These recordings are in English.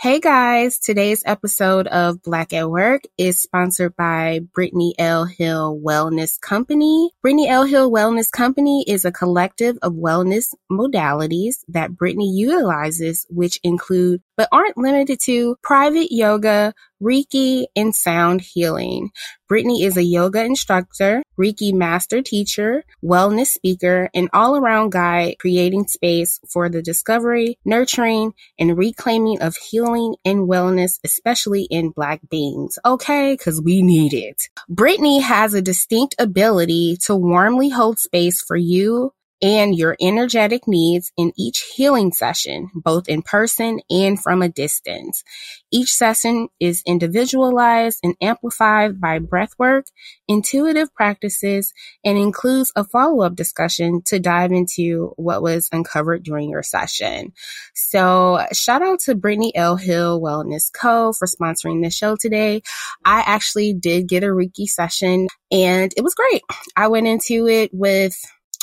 Hey guys, today's episode of Black at Work is sponsored by Brittany L. Hill Wellness Company. Brittany L. Hill Wellness Company is a collective of wellness modalities that Brittany utilizes, which include, but aren't limited to, private yoga, Reiki, and sound healing. Brittany is a yoga instructor, Reiki master teacher, wellness speaker, and all around guide creating space for the discovery, nurturing, and reclaiming of healing and wellness, especially in Black beings. Okay, because we need it. Brittany has a distinct ability to warmly hold space for you and your energetic needs in each healing session, both in person and from a distance. Each session is individualized and amplified by breathwork, intuitive practices, and includes a follow-up discussion to dive into what was uncovered during your session. So shout out to Brittany L. Hill Wellness Co. for sponsoring the show today. I actually did get a Reiki session and it was great. I went into it with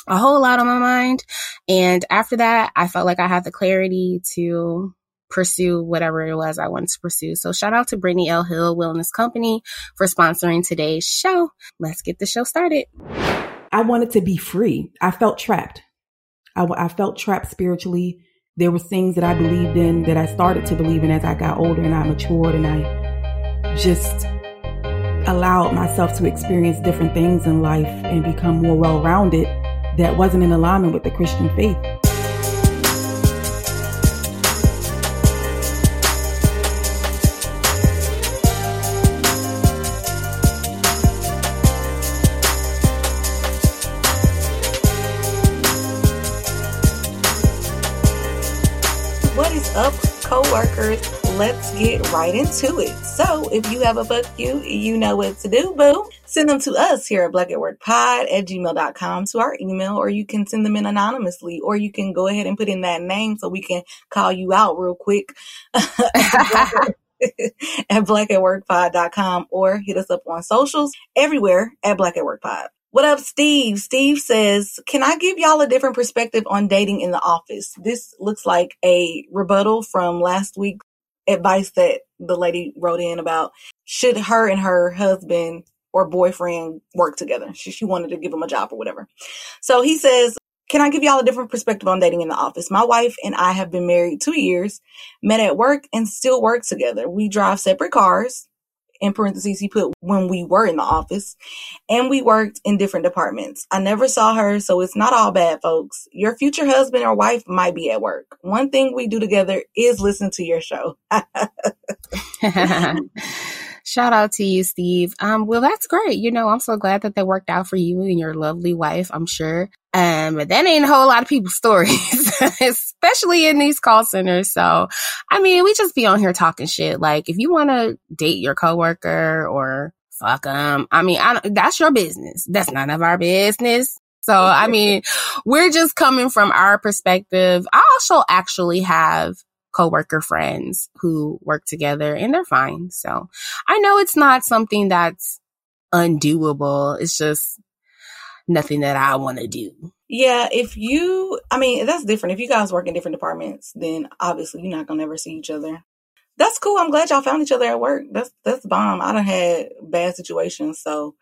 a whole lot on my mind. And after that, I felt like I had the clarity to pursue whatever it was I wanted to pursue. So shout out to Brittany L. Hill Wellness Company for sponsoring today's show. Let's get the show started. I wanted to be free. I felt trapped. I, I felt trapped spiritually. There were things that I believed in that I started to believe in as I got older and I matured and I just allowed myself to experience different things in life and become more well rounded that wasn't in alignment with the Christian faith. Co-workers? Let's get right into it. So if you have a fuck you, you know what to do, boo. Send them to us here at Black at Work Pod at gmail.com to our email, or you can send them in anonymously, or you can go ahead and put in that name so we can call you out real quick. at blackatworkpod.com or hit us up on socials everywhere at Black at Work Pod. What up, Steve? Steve says, Can I give y'all a different perspective on dating in the office? This looks like a rebuttal from last week advice that the lady wrote in about should her and her husband or boyfriend work together. She, she wanted to give him a job or whatever. So he says, can I give y'all a different perspective on dating in the office? My wife and I have been married two years, met at work and still work together. We drive separate cars. In parentheses, he put when we were in the office and we worked in different departments. I never saw her, so it's not all bad, folks. Your future husband or wife might be at work. One thing we do together is listen to your show. Shout out to you, Steve. Um, well, that's great. You know, I'm so glad that that worked out for you and your lovely wife, I'm sure. Um, but that ain't a whole lot of people's stories, especially in these call centers. So, I mean, we just be on here talking shit. Like, if you want to date your coworker or fuck them, I mean, I that's your business. That's none of our business. So, I mean, we're just coming from our perspective. I also actually have coworker friends who work together and they're fine. So I know it's not something that's undoable. It's just nothing that I want to do. Yeah, if you, I mean, that's different. If you guys work in different departments, then obviously you're not gonna ever see each other. That's cool. I'm glad y'all found each other at work. That's that's bomb. I don't had bad situations, so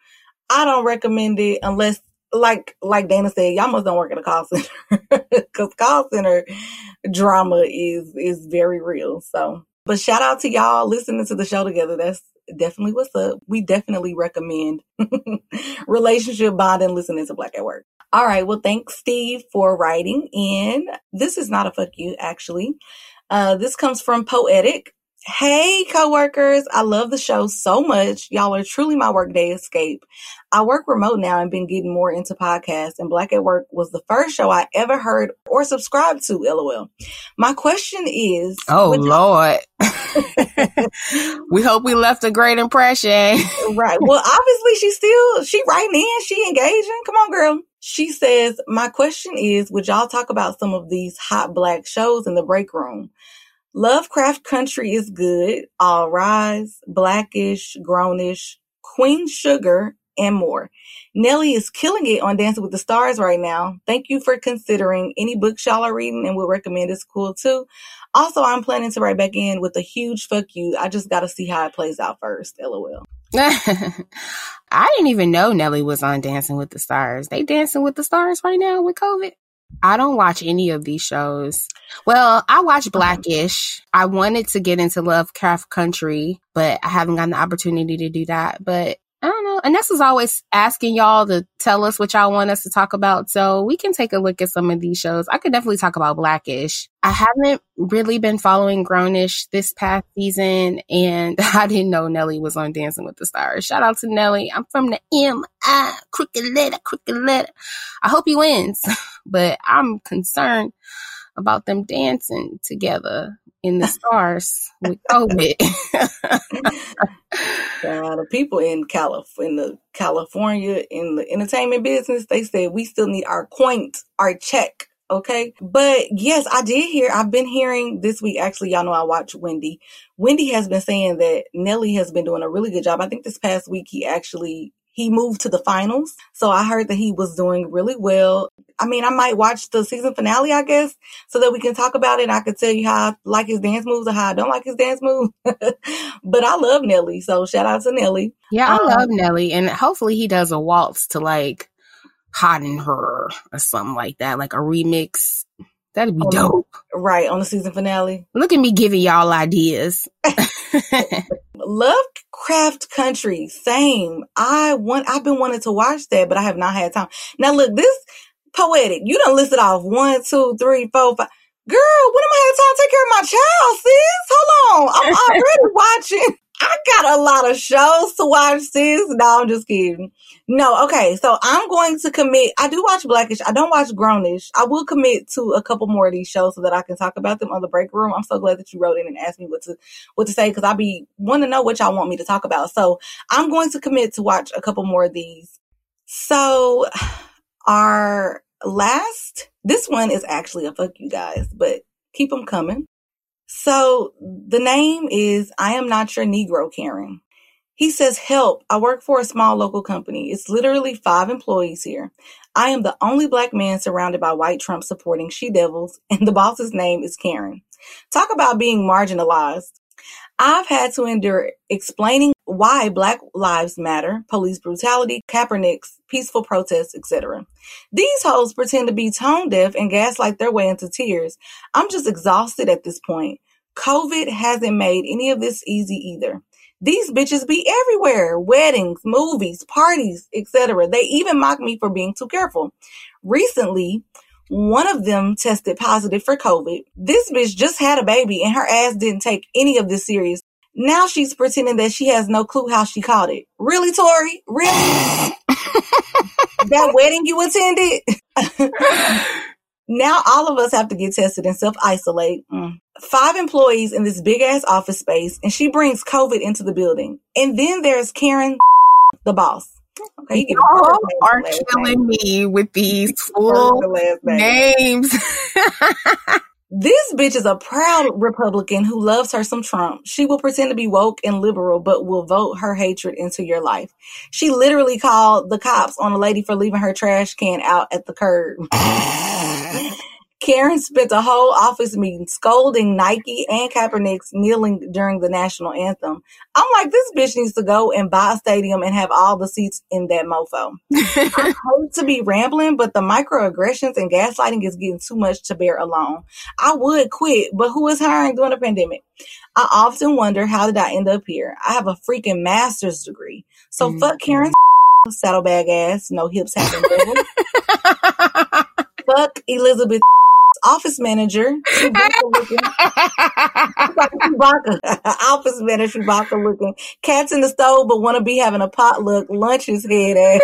I don't recommend it unless like like Dana said, y'all must don't work at a call center because call center drama is is very real. So, but shout out to y'all listening to the show together. That's definitely what's up. We definitely recommend relationship bonding listening to Black at Work. All right. Well, thanks, Steve, for writing in. This is not a fuck you, actually. Uh, this comes from Poetic. Hey, coworkers. I love the show so much. Y'all are truly my workday escape. I work remote now and been getting more into podcasts and Black at Work was the first show I ever heard or subscribed to, lol. My question is. Oh, Lord. we hope we left a great impression. right. Well, obviously she's still, she writing in, she engaging. Come on, girl. She says, my question is, would y'all talk about some of these hot black shows in the break room? Lovecraft Country is good. All Rise, Blackish, Grownish, Queen Sugar, and more. Nelly is killing it on Dancing with the Stars right now. Thank you for considering any books y'all are reading and would recommend it's cool too. Also, I'm planning to write back in with a huge fuck you. I just got to see how it plays out first. LOL. I didn't even know Nelly was on Dancing with the Stars. They dancing with the stars right now with COVID. I don't watch any of these shows. Well, I watch uh-huh. Blackish. I wanted to get into Lovecraft Country, but I haven't gotten the opportunity to do that. But I don't know. And this is always asking y'all to tell us what y'all want us to talk about. So we can take a look at some of these shows. I could definitely talk about Blackish. I haven't really been following Grownish this past season, and I didn't know Nelly was on Dancing with the Stars. Shout out to Nelly. I'm from the M I crooked letter, crooked letter. I hope he wins, but I'm concerned about them dancing together in the stars with COVID. uh, the people in Calif- in the California in the entertainment business, they said we still need our coin, our check. Okay. But yes, I did hear, I've been hearing this week, actually, y'all know I watch Wendy. Wendy has been saying that Nelly has been doing a really good job. I think this past week he actually he moved to the finals. So I heard that he was doing really well. I mean, I might watch the season finale, I guess, so that we can talk about it. I could tell you how I like his dance moves or how I don't like his dance moves. but I love Nelly. So shout out to Nelly. Yeah, I um, love Nelly. And hopefully he does a waltz to like Hot in Herre or something like that, like a remix. That'd be dope. Right, on the season finale. Look at me giving y'all ideas. Lovecraft Country, same. I want I've been wanting to watch that, but I have not had time. Now look, this poetic, you don't list it off one, two, three, four, five. Girl, when am I have time to take care of my child, sis? Hold on. I'm already watching. I got a lot of shows to watch, sis. No, I'm just kidding. No, okay. So I'm going to commit. I do watch Blackish. I don't watch Grownish. I will commit to a couple more of these shows so that I can talk about them on the break room. I'm so glad that you wrote in and asked me what to what to say because I be want to know what y'all want me to talk about. So I'm going to commit to watch a couple more of these. So our last, this one is actually a fuck you guys, but keep them coming. So the name is I am not your Negro Karen. He says, help. I work for a small local company. It's literally five employees here. I am the only black man surrounded by white Trump supporting she devils and the boss's name is Karen. Talk about being marginalized. I've had to endure explaining why Black Lives Matter, police brutality, Kaepernick's peaceful protests, etc. These hoes pretend to be tone deaf and gaslight their way into tears. I'm just exhausted at this point. COVID hasn't made any of this easy either. These bitches be everywhere. Weddings, movies, parties, etc. They even mock me for being too careful. Recently, one of them tested positive for COVID. This bitch just had a baby and her ass didn't take any of this serious. Now she's pretending that she has no clue how she caught it. Really, Tori? Really? that wedding you attended? now all of us have to get tested and self isolate. Mm. Five employees in this big ass office space, and she brings COVID into the building. And then there's Karen, the boss. Okay, you are killing name. me with these full names. this bitch is a proud Republican who loves her some Trump. She will pretend to be woke and liberal, but will vote her hatred into your life. She literally called the cops on a lady for leaving her trash can out at the curb. Karen spent a whole office meeting scolding Nike and Kaepernick's kneeling during the national anthem. I'm like, this bitch needs to go and buy a stadium and have all the seats in that mofo. I hate to be rambling, but the microaggressions and gaslighting is getting too much to bear alone. I would quit, but who is hiring during a pandemic? I often wonder, how did I end up here? I have a freaking master's degree. So mm-hmm. fuck Karen saddlebag ass, no hips having fuck Elizabeth office manager, Chewbacca looking. Chewbacca. office manager, Chewbacca looking. Cats in the stove, but want to be having a potluck. Lunches head ass.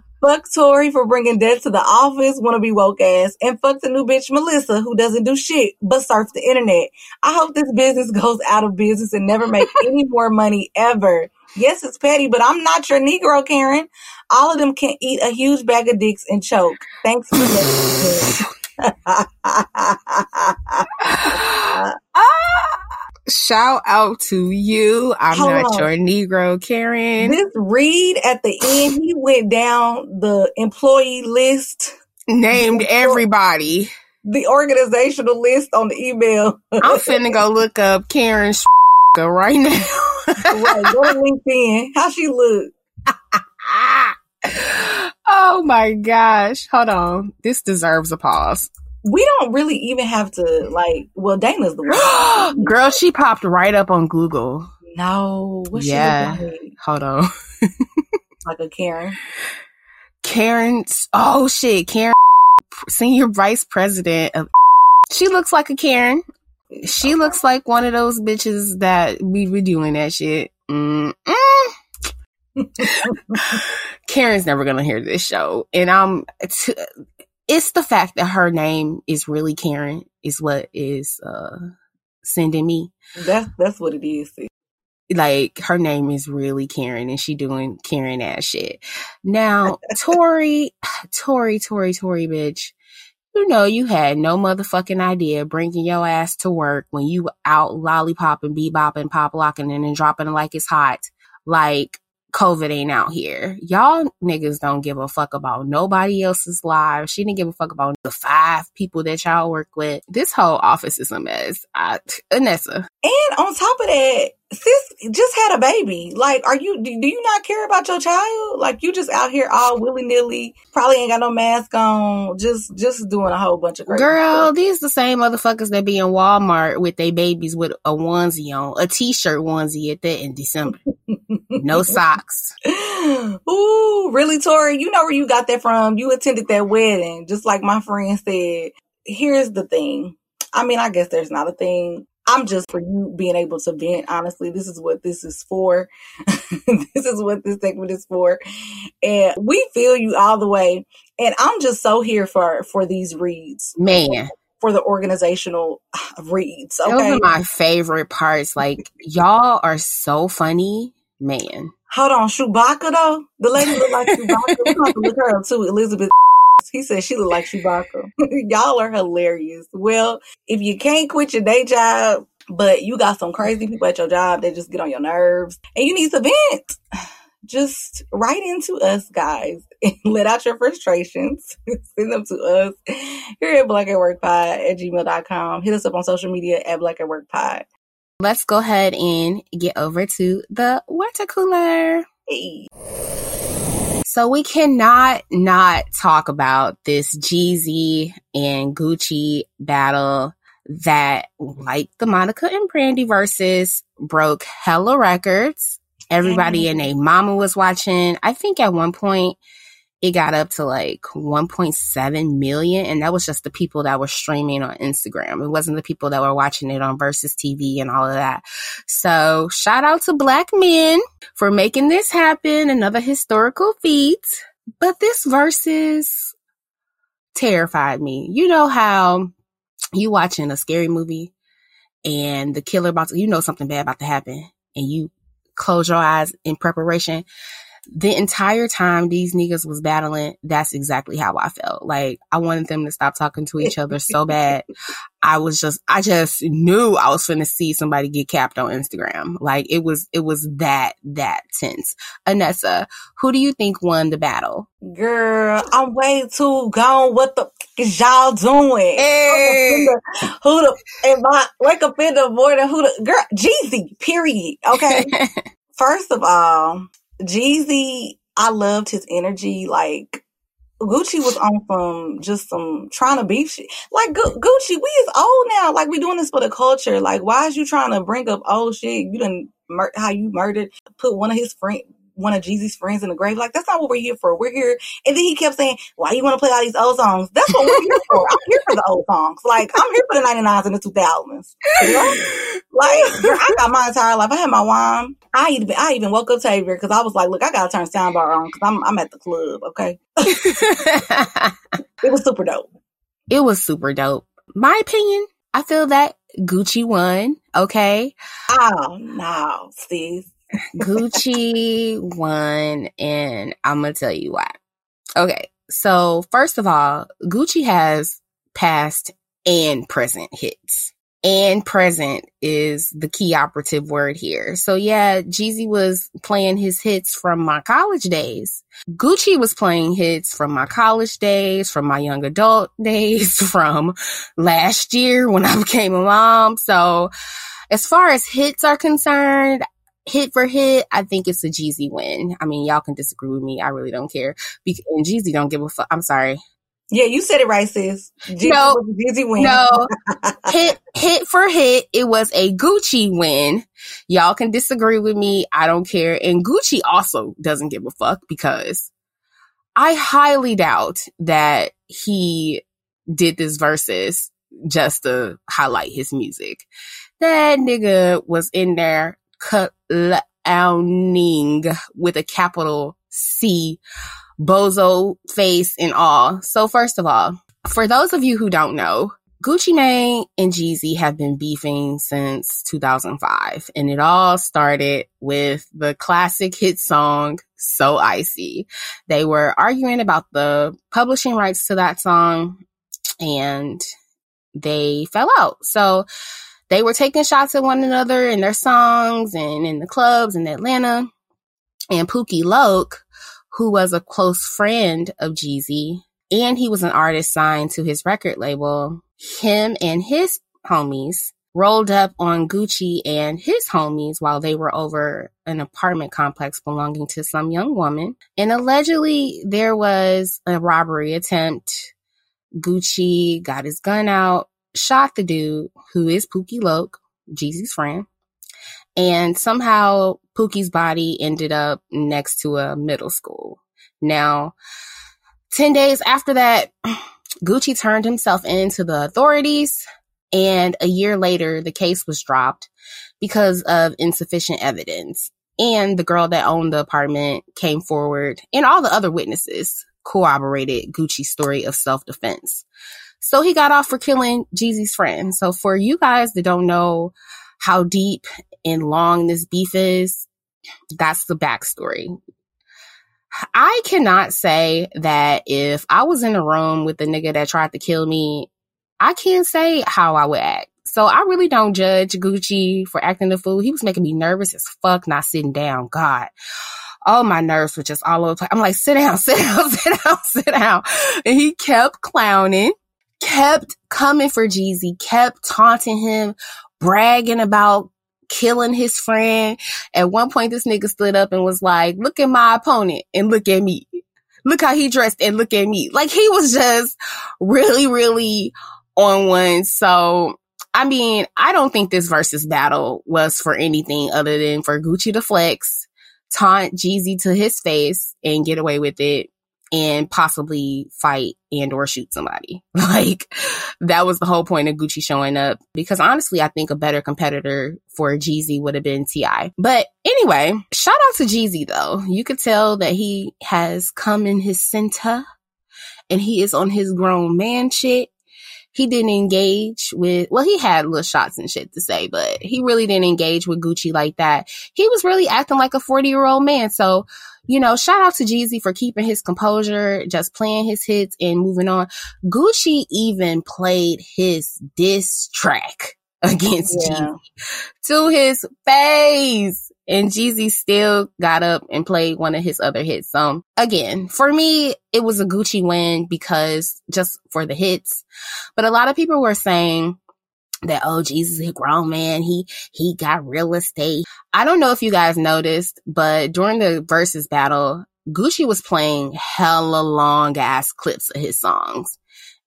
fuck Tori for bringing death to the office, want to be woke ass, and fuck the new bitch Melissa who doesn't do shit but surf the internet. I hope this business goes out of business and never make any more money ever. Yes, it's petty, but I'm not your Negro, Karen. All of them can eat a huge bag of dicks and choke. Thanks for listening. Ah! shout out to you. I'm Hold not on. your Negro Karen. This read at the end, he went down the employee list, Named everybody. the organizational list on the email. I'm finna go look up Karen right now. Right, go to LinkedIn. How she look? oh my gosh. Hold on. This deserves a pause. We don't really even have to like. Well, Dana's the one. Girl, she popped right up on Google. No, what Yeah. she like? Hold on. Like a Karen. Karen's, oh shit, Karen, senior vice president of, she looks like a Karen. She looks like one of those bitches that we be doing that shit. Karen's never gonna hear this show, and I'm. T- it's the fact that her name is really Karen is what is uh sending me. That's that's what it is. sis. Like her name is really Karen, and she doing Karen ass shit. Now, Tori, Tori, Tori, Tori, bitch. You know you had no motherfucking idea bringing your ass to work when you out lollipopping, bebopping, pop locking, and then dropping like it's hot. Like COVID ain't out here. Y'all niggas don't give a fuck about nobody else's lives. She didn't give a fuck about the five people that y'all work with. This whole office is a mess. I, Anessa, And on top of that, sis just had a baby. Like, are you? Do, do you not care about your child? Like, you just out here all willy nilly. Probably ain't got no mask on. Just just doing a whole bunch of crazy Girl, stuff. these the same motherfuckers that be in Walmart with their babies with a onesie on, a t-shirt onesie at that in December. No socks. Ooh, really, Tori? You know where you got that from? You attended that wedding, just like my friend said. Here's the thing. I mean, I guess there's not a thing. I'm just for you being able to vent. Honestly, this is what this is for. this is what this segment is for. And we feel you all the way. And I'm just so here for for these reads, Man, for the organizational reads. those Okay. are my favorite parts. Like, y'all are so funny. Man. Hold on, Chewbacca though. The lady look like Chewbacca. We have to look her up too. Elizabeth. He said she looked like Chewbacca. Y'all are hilarious. Well, if you can't quit your day job, but you got some crazy people at your job that just get on your nerves, and you need to vent, just write into us, guys, and let out your frustrations. Send them to us here at Black at Work Pod at gmail.com. Hit us up on social media at Black at Work Pod. Let's go ahead and get over to the water cooler. Hey. So we cannot not talk about this Jeezy and Gucci battle that, like the Monica and Brandy versus, broke hella records. Everybody and a mama was watching. I think at one point it got up to like 1.7 million, and that was just the people that were streaming on Instagram. It wasn't the people that were watching it on Verzuz TV and all of that. So shout out to black men for making this happen. Another historical feat. But this versus terrified me. You know how you watching a scary movie and the killer about to, you know something bad about to happen and you close your eyes in preparation. The entire time these niggas was battling, that's exactly how I felt. Like I wanted them to stop talking to each other so bad. I was just, I just knew I was going to see somebody get capped on Instagram. Like it was, it was that, that tense. Anessa, who do you think won the battle? Girl, I'm way too gone. What the f- is y'all doing? Hey. Who the if I wake up in the morning? Who the girl? Jeezy. Period. Okay. First of all, Jeezy. I loved his energy. Like Gucci was on some just some trying to beef shit. Like Gu- Gucci, we is old now. Like we doing this for the culture. Like why is you trying to bring up old shit? You done mur- how you murdered, put one of his friend, one of Jeezy's friends in the grave. Like that's not what we're here for. We're here. And then he kept saying, "Why you want to play all these old songs?" That's what we're here for. I'm here for the old songs. Like I'm here for the 99s and the 2000s. You know? Like girl, I got my entire life. I had my wine. I even I even woke up Tavier because I was like, look, I gotta turn soundbar on because I'm I'm at the club. Okay, it was super dope. it was super dope. My opinion, I feel that Gucci won. Okay. Oh no, sis. Gucci won, and I'm gonna tell you why. Okay, so first of all, Gucci has past and present hits. and present is the key operative word here. So yeah, Jeezy was playing his hits from my college days. Gucci was playing hits from my college days, from my young adult days, from last year when I became a mom. So as far as hits are concerned, hit for hit, I think it's a Jeezy win. I mean, y'all can disagree with me. I really don't care. And Jeezy don't give a fuck. I'm sorry. Yeah, you said it right, sis. Jeezy no, Jeezy win. No, hit hit for hit, it was a Gucci win. Y'all can disagree with me. I don't care. And Gucci also doesn't give a fuck because I highly doubt that he did this versus just to highlight his music. That nigga was in there clowning with a capital C bozo face and all. So first of all, for those of you who don't know, Gucci Mane and Jeezy have been beefing since 2005, and it all started with the classic hit song, So Icy. They were arguing about the publishing rights to that song, and they fell out. So they were taking shots at one another in their songs and in the clubs in Atlanta. And Pookie Loc who was a close friend of Jeezy, and he was an artist signed to his record label. Him and his homies rolled up on Gucci and his homies while they were over an apartment complex belonging to some young woman. And allegedly there was a robbery attempt. Gucci got his gun out, shot the dude who is Pookie Loc, Jeezy's friend. And somehow Pookie's body ended up next to a middle school. Now, 10 days after that, Gucci turned himself in to the authorities. And a year later, the case was dropped because of insufficient evidence. And the girl that owned the apartment came forward, and all the other witnesses corroborated Gucci's story of self defense. So he got off for killing Jeezy's friend. So for you guys that don't know how deep and long this beef is, that's the backstory. I cannot say that if I was in a room with the nigga that tried to kill me, I can't say how I would act. So I really don't judge Gucci for acting the fool. He was making me nervous as fuck, not sitting down. God. All my nerves were just all over the place. I'm like, sit down, sit down, sit down, sit down. And he kept clowning, kept coming for Jeezy, kept taunting him, bragging about killing his friend. At one point, this nigga stood up and was like, look at my opponent and look at me. Look how he dressed and look at me. Like he was just really, really on one. So, I mean, I don't think this versus battle was for anything other than for Gucci to flex, taunt Jeezy to his face and get away with it and possibly fight and or shoot somebody. Like that was the whole point of Gucci showing up because honestly, I think a better competitor for Jeezy would have been T.I. But anyway, shout out to Jeezy though. You could tell that he has come in his center and he is on his grown man shit he didn't engage with, well, he had little shots and shit to say, but he really didn't engage with Gucci like that. He was really acting like a 40 year old man. So, you know, shout out to Jeezy for keeping his composure, just playing his hits and moving on. Gucci even played his diss track against yeah. Jeezy to his face. And Jeezy still got up and played one of his other hits. So again, for me, it was a Gucci win because just for the hits. But a lot of people were saying that, oh, Jesus a grown man. He, he got real estate. I don't know if you guys noticed, but during the versus battle, Gucci was playing hella long ass clips of his songs.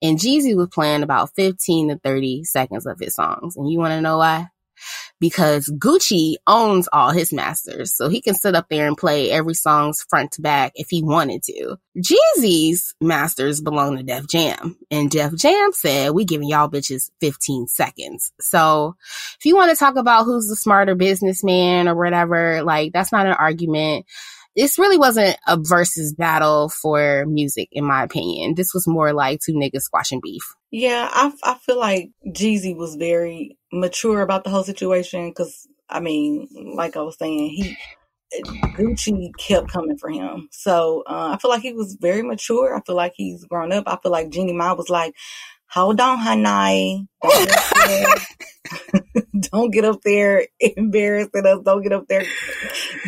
And Jeezy was playing about 15 to 30 seconds of his songs. And you want to know why? Because Gucci owns all his masters. So he can sit up there and play every song's front to back if he wanted to. Jeezy's masters belong to Def Jam. And Def Jam said, we giving y'all bitches 15 seconds. So if you want to talk about who's the smarter businessman or whatever, like that's not an argument this really wasn't a versus battle for music, in my opinion. This was more like two niggas squashing beef. Yeah, I, I feel like Jeezy was very mature about the whole situation because, I mean, like I was saying, he Gucci kept coming for him. So uh, I feel like he was very mature. I feel like he's grown up. I feel like Jeannie Mai was like, hold on, honey. Don't get up there embarrassing us. Don't get up there.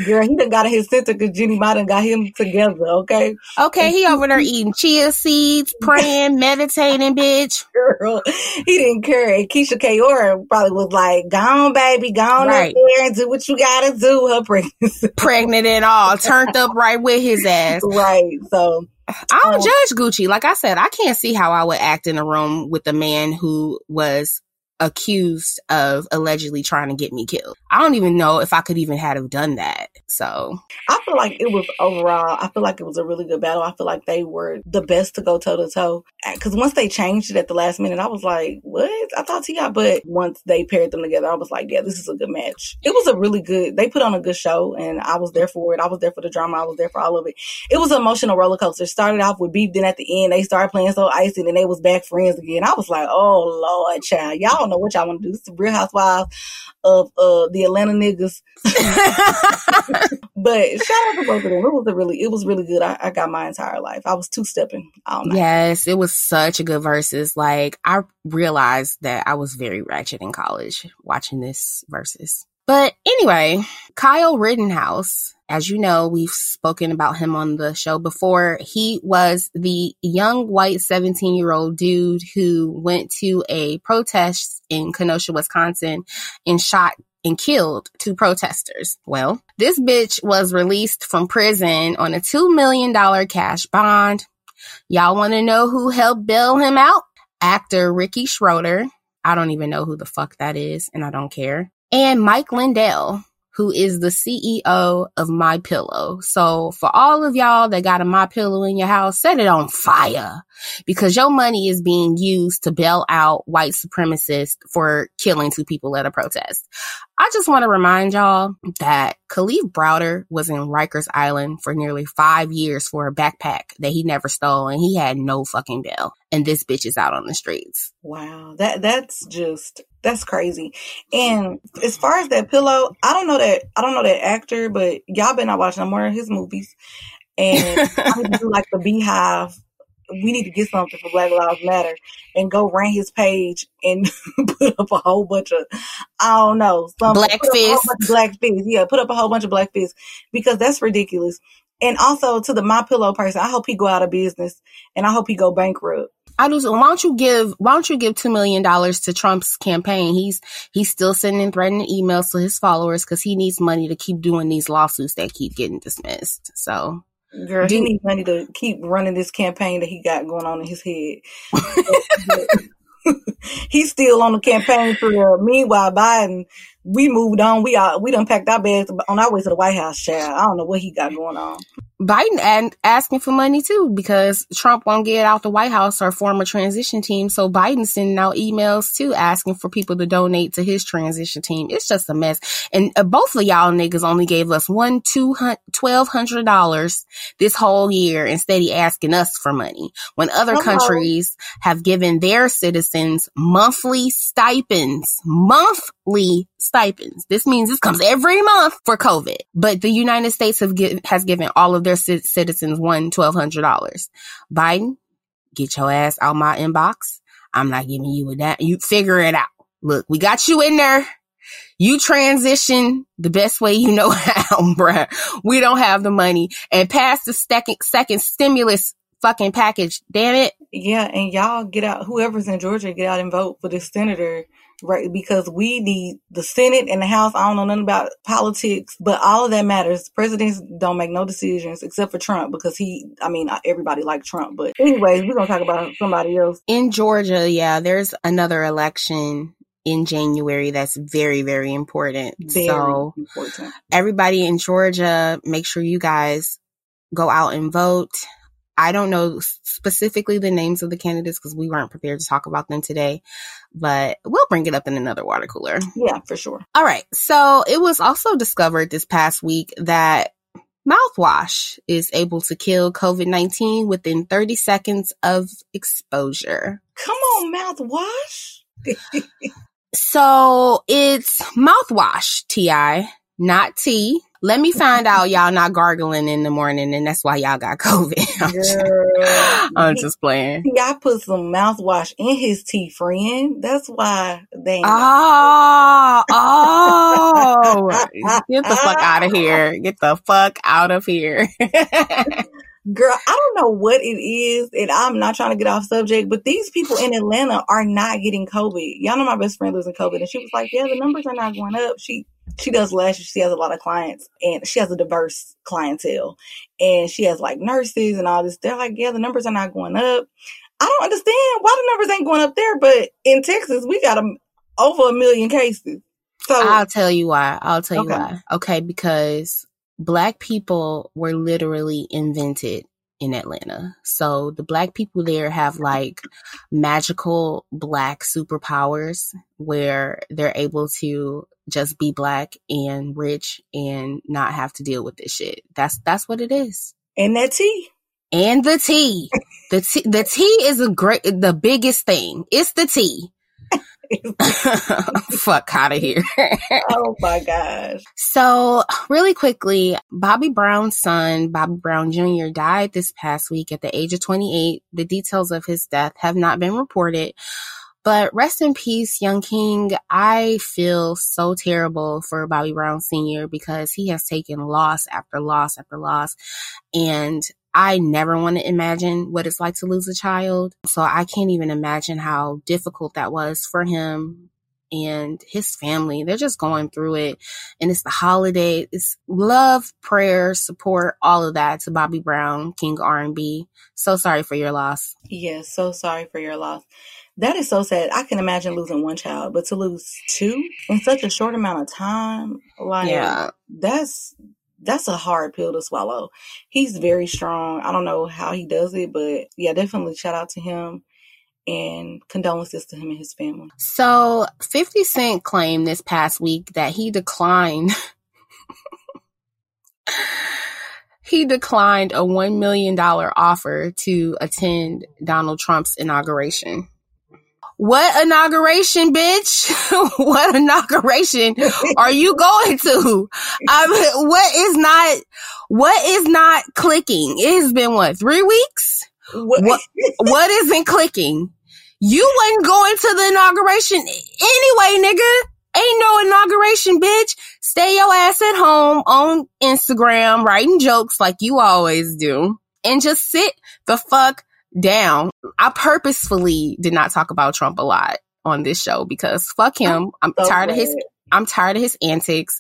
Girl, he done got his center because Jeannie Mai done got him together, okay? Okay, he over there eating chia seeds, praying, meditating, bitch. Girl, he didn't care. And Keyshia Ka'oir probably was like, gone, baby, gone Right. up there and do what you gotta do, her pregnancy. Pregnant and all, turned up right with his ass. right. So, I don't Um, judge Gucci. Like I said, I can't see how I would act in a room with a man who was accused of allegedly trying to get me killed. I don't even know if I could even have done that. So I feel like it was overall, I feel like it was a really good battle. I feel like they were the best to go toe to toe. Uh, Cause once they changed it at the last minute, I was like, what? I thought T.I., but once they paired them together, I was like, yeah, this is a good match. It was a really good, they put on a good show and I was there for it. I was there for the drama. I was there for all of it. It was an emotional roller coaster. Started off with beef, then at the end, they started playing so icy and they was back friends again. I was like, oh Lord, child, y'all don't know what y'all want to do. This is the real housewives of uh the Atlanta niggas. But shout out to both of them. It was a really, it was really good. I, I got my entire life. I was two stepping all night. yes, it was such a good versus. Like I realized that I was very ratchet in college watching this versus. But anyway, Kyle Rittenhouse, as you know, we've spoken about him on the show before. He was the young white 17 year old dude who went to a protest in Kenosha, Wisconsin and shot and killed two protesters. Well, this bitch was released from prison on a $2 million cash bond. Y'all want to know who helped bail him out? Actor Ricky Schroder. I don't even know who the fuck that is, and I don't care. And Mike Lindell, who is the CEO of My Pillow. So for all of y'all that got a My Pillow in your house, set it on fire because your money is being used to bail out white supremacists for killing two people at a protest. I just want to remind y'all that Kalief Browder was in Rikers Island for nearly five years for a backpack that he never stole and he had no fucking bail. And this bitch is out on the streets. Wow. That, that's just, that's crazy. And as far as that pillow, I don't know that, I don't know that actor, but y'all been not watching no more of his movies. And I do like the BeyHive. We need to get something for Black Lives Matter and go run his page and put up a whole bunch of, I don't know, some Black put up a whole fist. black fists. Yeah, put up a whole bunch of black fists because that's ridiculous. And also to the My Pillow person, I hope he go out of business and I hope he go bankrupt. I do. Why don't you give? Why don't you give two million dollars to Trump's campaign? He's he's still sending threatening emails to his followers because he needs money to keep doing these lawsuits that keep getting dismissed. So Girl, Do- he needs money to keep running this campaign that he got going on in his head. He's still on the campaign trail. Meanwhile, Biden, we moved on. We are we done packed our bags on our way to the White House. Child, I don't know what he got going on. Biden and asking for money too because Trump won't get out the White House or form a transition team. So Biden's sending out emails too asking for people to donate to his transition team. It's just a mess. And uh, both of y'all niggas only gave us one, two hundred, twelve hundred dollars this whole year instead of asking us for money when other Hello. countries have given their citizens monthly stipends, monthly stipends. This means this comes every month for COVID, but the United States have give, has given all of their ci- citizens one twelve hundred dollars. Biden, get your ass out my inbox. I'm not giving you a that. You figure it out. Look, we got you in there. You transition the best way you know how, bruh. We don't have the money and pass the second second stimulus fucking package. Damn it. Yeah, and y'all get out. Whoever's in Georgia, get out and vote for this senator, right? Because we need the Senate and the House. I don't know nothing about politics, but all of that matters. Presidents don't make no decisions except for Trump because he. I mean, everybody like Trump, but anyways, we're gonna talk about somebody else. In Georgia, yeah, there's another election in January that's very, very important. Very So important. everybody in Georgia, make sure you guys go out and vote. I don't know specifically the names of the candidates because we weren't prepared to talk about them today, but we'll bring it up in another water cooler. Yeah, for sure. All right. So it was also discovered this past week that mouthwash is able to kill COVID 19 within 30 seconds of exposure. Come on, mouthwash. So it's mouthwash, T.I., not tea. Let me find out y'all not gargling in the morning and that's why y'all got COVID. I'm, just, I'm just playing. Y'all put some mouthwash in his tea, friend. That's why they. Ah, oh, oh. Get the fuck out of here. Get the fuck out of here. Girl, I don't know what it is, and I'm not trying to get off subject, but these people in Atlanta are not getting COVID. Y'all know my best friend lives in COVID, and she was like, "Yeah, the numbers are not going up." She she does lashes. She has a lot of clients, and she has a diverse clientele, and she has like nurses and all this. They're like, "Yeah, the numbers are not going up." I don't understand why the numbers ain't going up there, but in Texas we got a, over a million cases. So I'll tell you why. I'll tell you why. Okay, because black people were literally invented in Atlanta. So the black people there have like magical black superpowers where they're able to just be black and rich and not have to deal with this shit. That's that's what it is. And that tea. And the tea. the tea the tea is a great the biggest thing. It's the tea. Fuck out of here. oh my gosh. So, really quickly, Bobby Brown's son, Bobby Brown Jr., died this past week at the age of 28. The details of his death have not been reported. But rest in peace, young king. I feel so terrible for Bobby Brown Sr. because he has taken loss after loss after loss. And I never want to imagine what it's like to lose a child. So I can't even imagine how difficult that was for him and his family. They're just going through it. And it's the holiday. It's love, prayer, support, all of that to Bobby Brown, King R&B. So sorry for your loss. Yes, so sorry for your loss. That is so sad. I can imagine losing one child, but to lose two in such a short amount of time, like yeah. that's that's a hard pill to swallow. He's very strong. I don't know how he does it, but yeah, definitely shout out to him and condolences to him and his family. So, 50 Cent claimed this past week that he declined he declined a $1 million offer to attend Donald Trump's inauguration. What inauguration, bitch? what inauguration are you going to? I mean, what is not, what is not clicking? It has been what, three weeks? What, what, what isn't clicking? You wasn't going to the inauguration anyway, nigga. Ain't no inauguration, bitch. Stay your ass at home on Instagram writing jokes like you always do and just sit the fuck down. I purposefully did not talk about Trump a lot on this show because fuck him. I'm so tired of his I'm tired of his antics.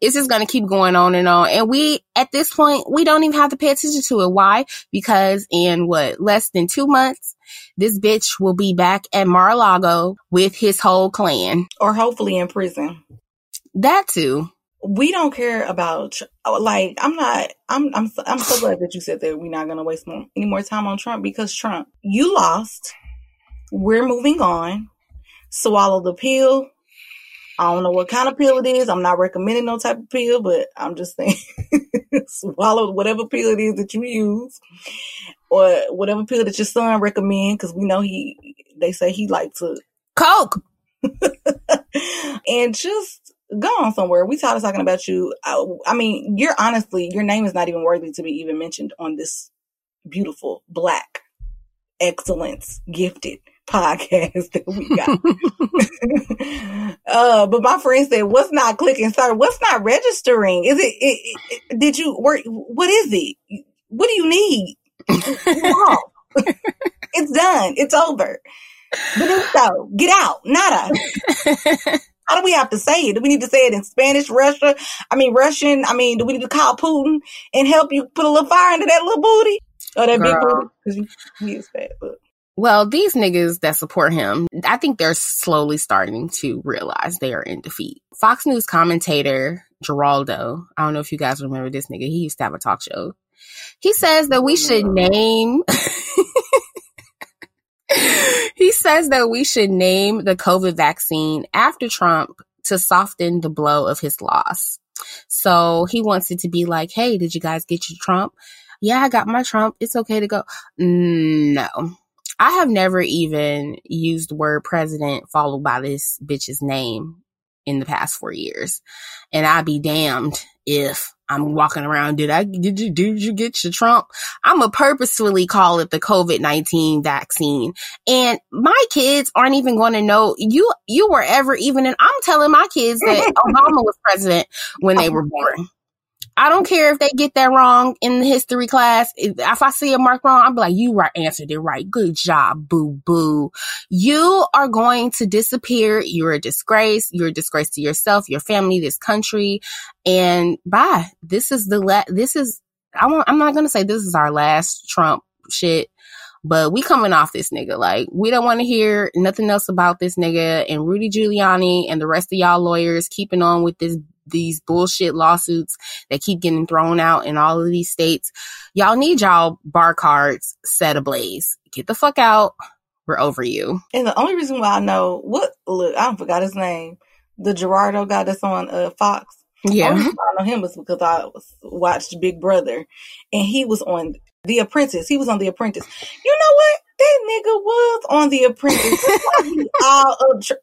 It's just going to keep going on and on. And we, at this point, we don't even have to pay attention to it. Why? Because in what, less than two months, this bitch will be back at Mar-a-Lago with his whole clan. Or hopefully in prison. That too we don't care about oh, like I'm not I'm I'm I'm so glad that you said that we're not gonna waste more, any more time on Trump because Trump you lost. We're moving on. Swallow the pill. I don't know what kind of pill it is. I'm not recommending no type of pill but I'm just saying swallow whatever pill it is that you use or whatever pill that your son recommend because we know he they say he likes to coke. And just go on somewhere. We tired of talking about you. I, I, mean, you're honestly, your name is not even worthy to be even mentioned on this beautiful black excellence gifted podcast that we got. uh, but my friend said, what's not clicking? Sorry, what's not registering? Is it, it, it did you work? What is it? What do you need? it's done. It's over. Benito, get out. Nada. How do we have to say it? Do we need to say it in Spanish, Russia? I mean, Russian? I mean, do we need to call Putin and help you put a little fire into that little booty? Or that Girl. big booty? Because he is fat, but. Well, these niggas that support him, I think they're slowly starting to realize they are in defeat. Fox News commentator Geraldo, I don't know if you guys remember this nigga, he used to have a talk show. He says that we should name he says that we should name the COVID vaccine after Trump to soften the blow of his loss. So he wants it to be like, hey, did you guys get your Trump? Yeah, I got my Trump. It's okay to go. No. I have never even used the word president followed by this bitch's name in the past four years. And I'd be damned if I'm walking around. Did I, did you, did you get your Trump? I'm going to purposefully call it the COVID-19 vaccine. And my kids aren't even going to know you, you were ever even, and I'm telling my kids that Obama was president when they were born. I don't care if they get that wrong in the history class. If I see a mark wrong, be like, you right, answered it right. Good job, boo boo. You are going to disappear. You're a disgrace. You're a disgrace to yourself, your family, this country. And bye. This is the, la- this is, I won't, I'm not going to say this is our last Trump shit but we coming off this nigga. Like, we don't want to hear nothing else about this nigga and Rudy Giuliani and the rest of y'all lawyers keeping on with this these bullshit lawsuits that keep getting thrown out in all of these states. Y'all need y'all bar cards set ablaze. Get the fuck out. We're over you. And the only reason why I know what look, I forgot his name. The Geraldo guy that's on uh, Fox. Yeah. I know him was because I watched Big Brother and he was on The Apprentice. He was on The Apprentice. You know what? That nigga was on The Apprentice. all up.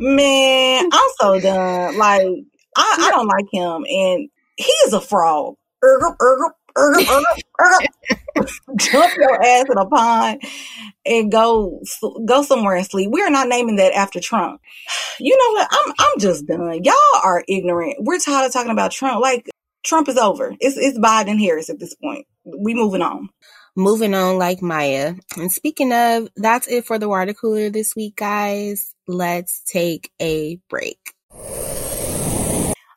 Man, I'm so done. Like, I, I don't like him, and he is a fraud. Jump your ass in a pond and go go somewhere and sleep. We are not naming that after Trump. You know what? I'm I'm just done. Y'all are ignorant. We're tired of talking about Trump. Like Trump is over. It's it's Biden Harris at this point. We moving on. Moving on like Maya. And speaking of, that's it for the water cooler this week, guys. Let's take a break.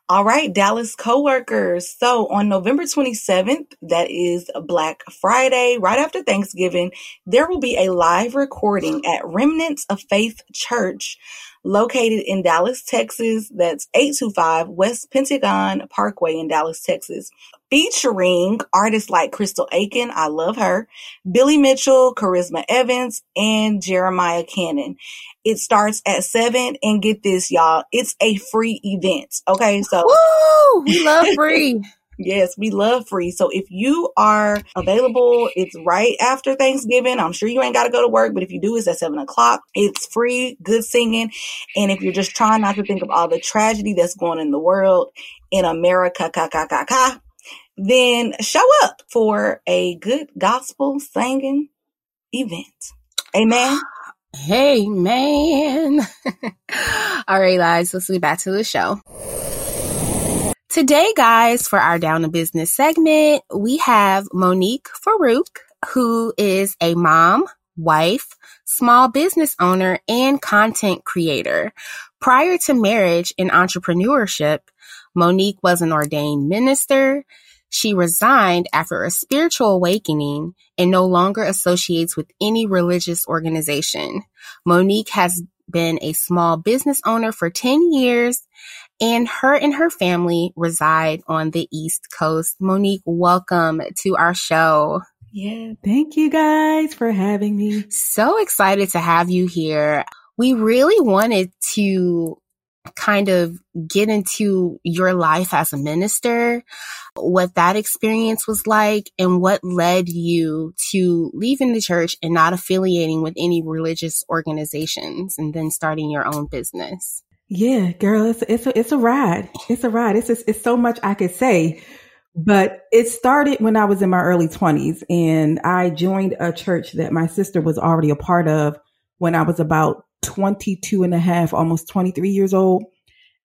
All right, Dallas coworkers. So on November 27th, that is Black Friday, right after Thanksgiving, there will be a live recording at Remnants of Faith Church located in Dallas, Texas. That's 825 West Pentagon Parkway in Dallas, Texas. Featuring artists like Crystal Aikin, I love her, Billy Mitchell, Karisma Evans, and Jerimia Cannon. It starts at seven and get this, y'all. It's a free event. Okay. So Woo! we love free. Yes, we love free. So if you are available, it's right after Thanksgiving. I'm sure you ain't got to go to work, but if you do, it's at seven o'clock. It's free, good singing. And if you're just trying not to think of all the tragedy that's going in the world, in America, ka, ka, ka, ka, then show up for a good gospel singing event. Amen. Hey, man. All right, guys, let's get back to the show. Today, guys, for our Down to Business segment, we have Monique Farook, who is a mom, wife, small business owner, and content creator. Prior to marriage and entrepreneurship, Monique was an ordained minister. She resigned after a spiritual awakening and no longer associates with any religious organization. Monique has been a small business owner for 10 years and her and her family reside on the East Coast. Monique, welcome to our show. Yeah, thank you guys for having me. So excited to have you here. We really wanted to kind of get into your life as a minister, what that experience was like, and what led you to leaving the church and not affiliating with any religious organizations and then starting your own business. Yeah, girl, it's it's a, it's a ride. It's a ride. It's it's so much I could say, but it started when I was in my early 20s and I joined a church that my sister was already a part of when I was about 22 and a half, almost 23 years old.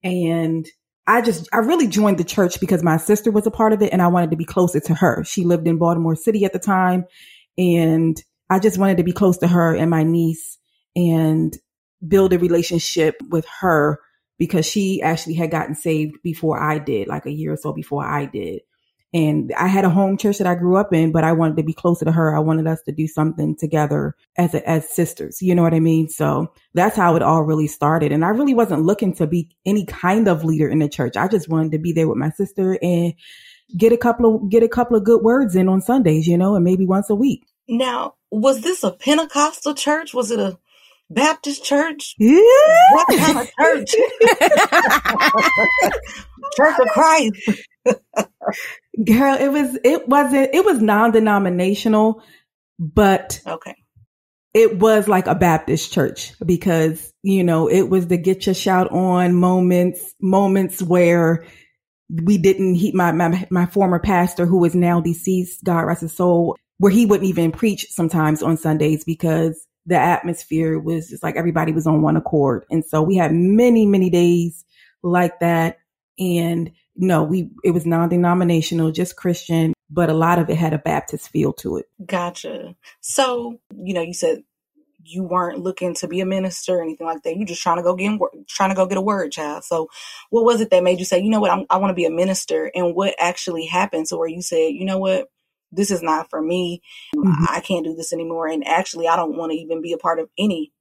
And I just, I really joined the church because my sister was a part of it and I wanted to be closer to her. She lived in Baltimore City at the time and I just wanted to be close to her and my niece and build a relationship with her because she actually had gotten saved before I did, like a year or so before I did. And I had a home church that I grew up in, but I wanted to be closer to her. I wanted us to do something together as a, as sisters. You know what I mean? So that's how it all really started. And I really wasn't looking to be any kind of leader in the church. I just wanted to be there with my sister and get a couple of get a couple of good words in on Sundays, you know, and maybe once a week. Now, was this a Pentecostal church? Was it a Baptist church? Yeah. What kind of church? church of Christ. Girl, it was it wasn't it was non-denominational, but okay. It was like a Baptist church because, you know, it was the get your shout on moments, moments where we didn't, he, my, my, my former pastor who is now deceased, God rest his soul, where he wouldn't even preach sometimes on Sundays because the atmosphere was just like everybody was on one accord. And so we had many, many days like that. And no, we, it was non-denominational, just Christian, but a lot of it had a Baptist feel to it. Gotcha. So, you know, you said you weren't looking to be a minister or anything like that. You're just trying to go get trying to go get a word, child. So, what was it that made you say, you know what, I'm, i want to be a minister? And what actually happened to where you said, you know what, this is not for me. Mm-hmm. I can't do this anymore. And actually, I don't want to even be a part of any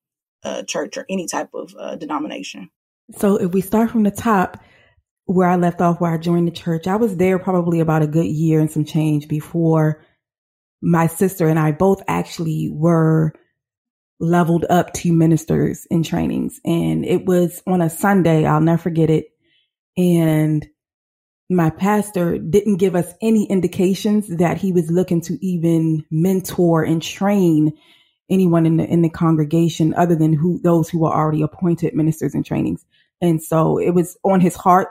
uh, church or any type of uh, denomination. So, if we start from the top, where I left off, where I joined the church, I was there probably about a good year and some change before my sister and I both actually were leveled up to ministers in trainings. And it was on a Sunday. I'll never forget it. And my pastor didn't give us any indications that he was looking to even mentor and train anyone in the in the congregation other than who those who were already appointed ministers in trainings. And so it was on his heart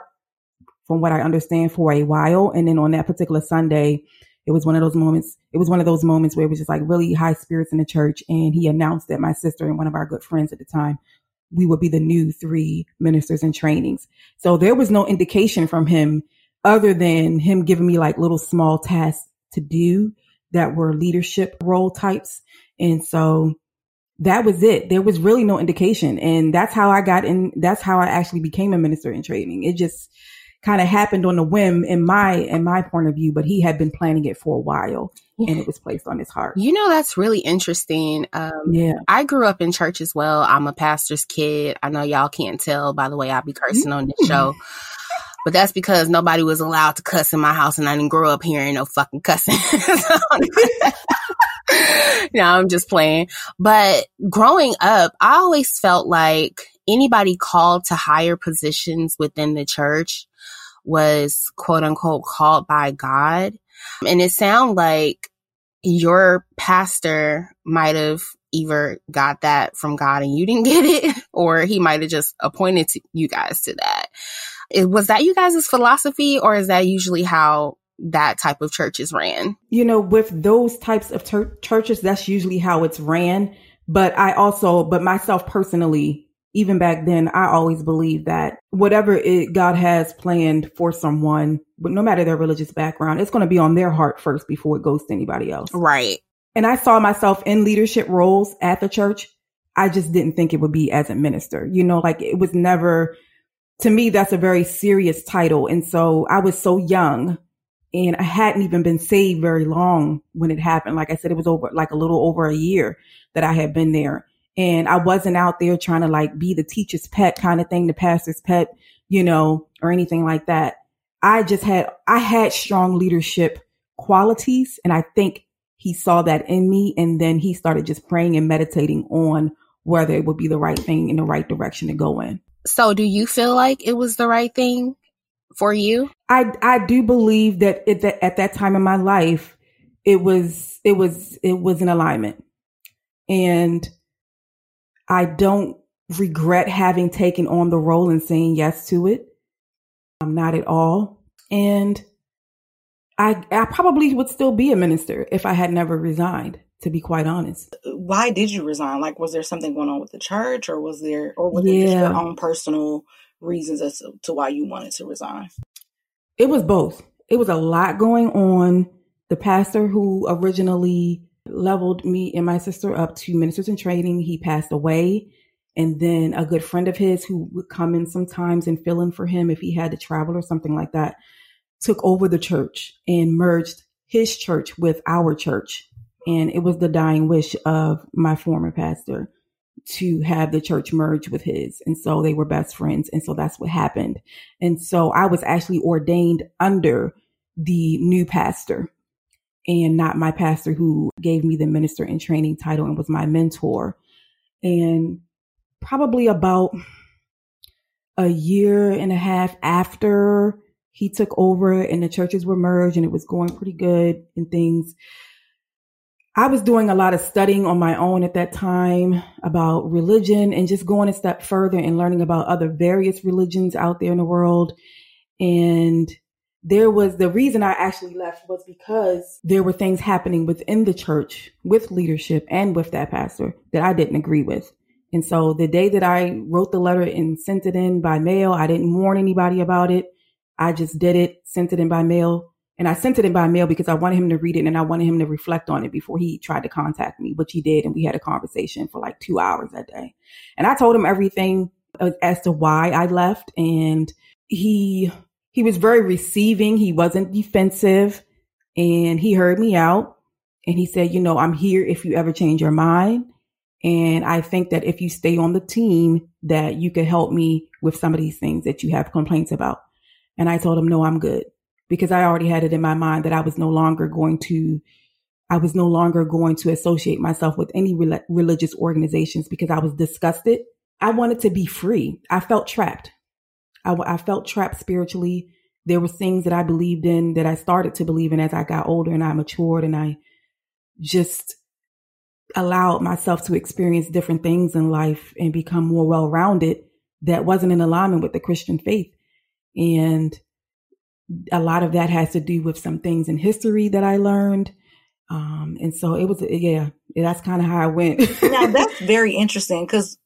from what I understand for a while. And then on that particular Sunday, it was one of those moments. It was one of those moments where it was just like really high spirits in the church. And he announced that my sister and one of our good friends at the time, we would be the new three ministers in trainings. So there was no indication from him other than him giving me like little small tasks to do that were leadership role types. And so that was it. There was really no indication. And that's how I got in. That's how I actually became a minister in training. It just, kind of happened on a whim in my in my point of view, but he had been planning it for a while and it was placed on his heart. You know, that's really interesting. Um, yeah. I grew up in church as well. I'm a pastor's kid. I know y'all can't tell by the way I be cursing on this show. But that's because nobody was allowed to cuss in my house and I didn't grow up hearing no fucking cussing. no, I'm just playing. But growing up, I always felt like anybody called to higher positions within the church was quote unquote called by God. And it sounded like your pastor might have either got that from God and you didn't get it, or he might have just appointed you guys to that. It, was that you guys' philosophy, or is that usually how that type of church is ran? You know, with those types of ter- churches, that's usually how it's ran. But I also, but myself personally, even back then, I always believed that whatever it, God has planned for someone, but no matter their religious background, it's going to be on their heart first before it goes to anybody else. Right. And I saw myself in leadership roles at the church. I just didn't think it would be as a minister. You know, like it was never, to me, that's a very serious title. And so I was so young and I hadn't even been saved very long when it happened. Like I said, it was over like a little over a year that I had been there. And I wasn't out there trying to like be the teacher's pet kind of thing, the pastor's pet, you know, or anything like that. I just had, I had strong leadership qualities. And I think he saw that in me. And then he started just praying and meditating on whether it would be the right thing in the right direction to go in. So do you feel like it was the right thing for you? I, I do believe that at that, at that time in my life, it was, it was, it was an alignment. And I don't regret having taken on the role and saying yes to it. I'm not at all. And I, I probably would still be a minister if I had never resigned, to be quite honest. Why did you resign? Like, was there something going on with the church or was there, or was yeah. it just your own personal reasons as to why you wanted to resign? It was both. It was a lot going on. The pastor who originally leveled me and my sister up to ministers in training. He passed away. And then a good friend of his who would come in sometimes and fill in for him if he had to travel or something like that took over the church and merged his church with our church. And it was the dying wish of my former pastor to have the church merge with his. And so they were best friends. And so that's what happened. And so I was actually ordained under the new pastor and not my pastor who gave me the minister in training title and was my mentor. And probably about a year and a half after he took over and the churches were merged and it was going pretty good and things. I was doing a lot of studying on my own at that time about religion and just going a step further and learning about other various religions out there in the world. And there was the reason I actually left was because there were things happening within the church with leadership and with that pastor that I didn't agree with. And so the day that I wrote the letter and sent it in by mail, I didn't warn anybody about it. I just did it, sent it in by mail. And I sent it in by mail because I wanted him to read it and I wanted him to reflect on it before he tried to contact me, which he did. And we had a conversation for like two hours that day. And I told him everything as to why I left. And he, he was very receiving. He wasn't defensive and he heard me out. And he said, you know, I'm here if you ever change your mind. And I think that if you stay on the team, that you could help me with some of these things that you have complaints about. And I told him, no, I'm good because I already had it in my mind that I was no longer going to, I was no longer going to associate myself with any re- religious organizations because I was disgusted. I wanted to be free. I felt trapped. I, I felt trapped spiritually. There were things that I believed in that I started to believe in as I got older and I matured and I just allowed myself to experience different things in life and become more well rounded that wasn't in alignment with the Christian faith. And a lot of that has to do with some things in history that I learned. Um, and so it was, yeah, that's kind of how I went. now that's very interesting because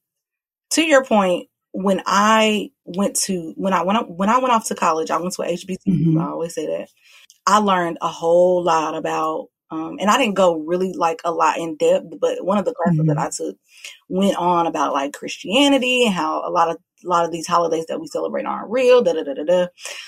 to your point, when I went to, when I went, when I went off to college, I went to a HBCU. Mm-hmm. I always say that I learned a whole lot about um, and I didn't go really like a lot in depth, but one of the classes mm-hmm. that I took went on about like Christianity and how a lot of a lot of these holidays that we celebrate aren't real. Da da da da da.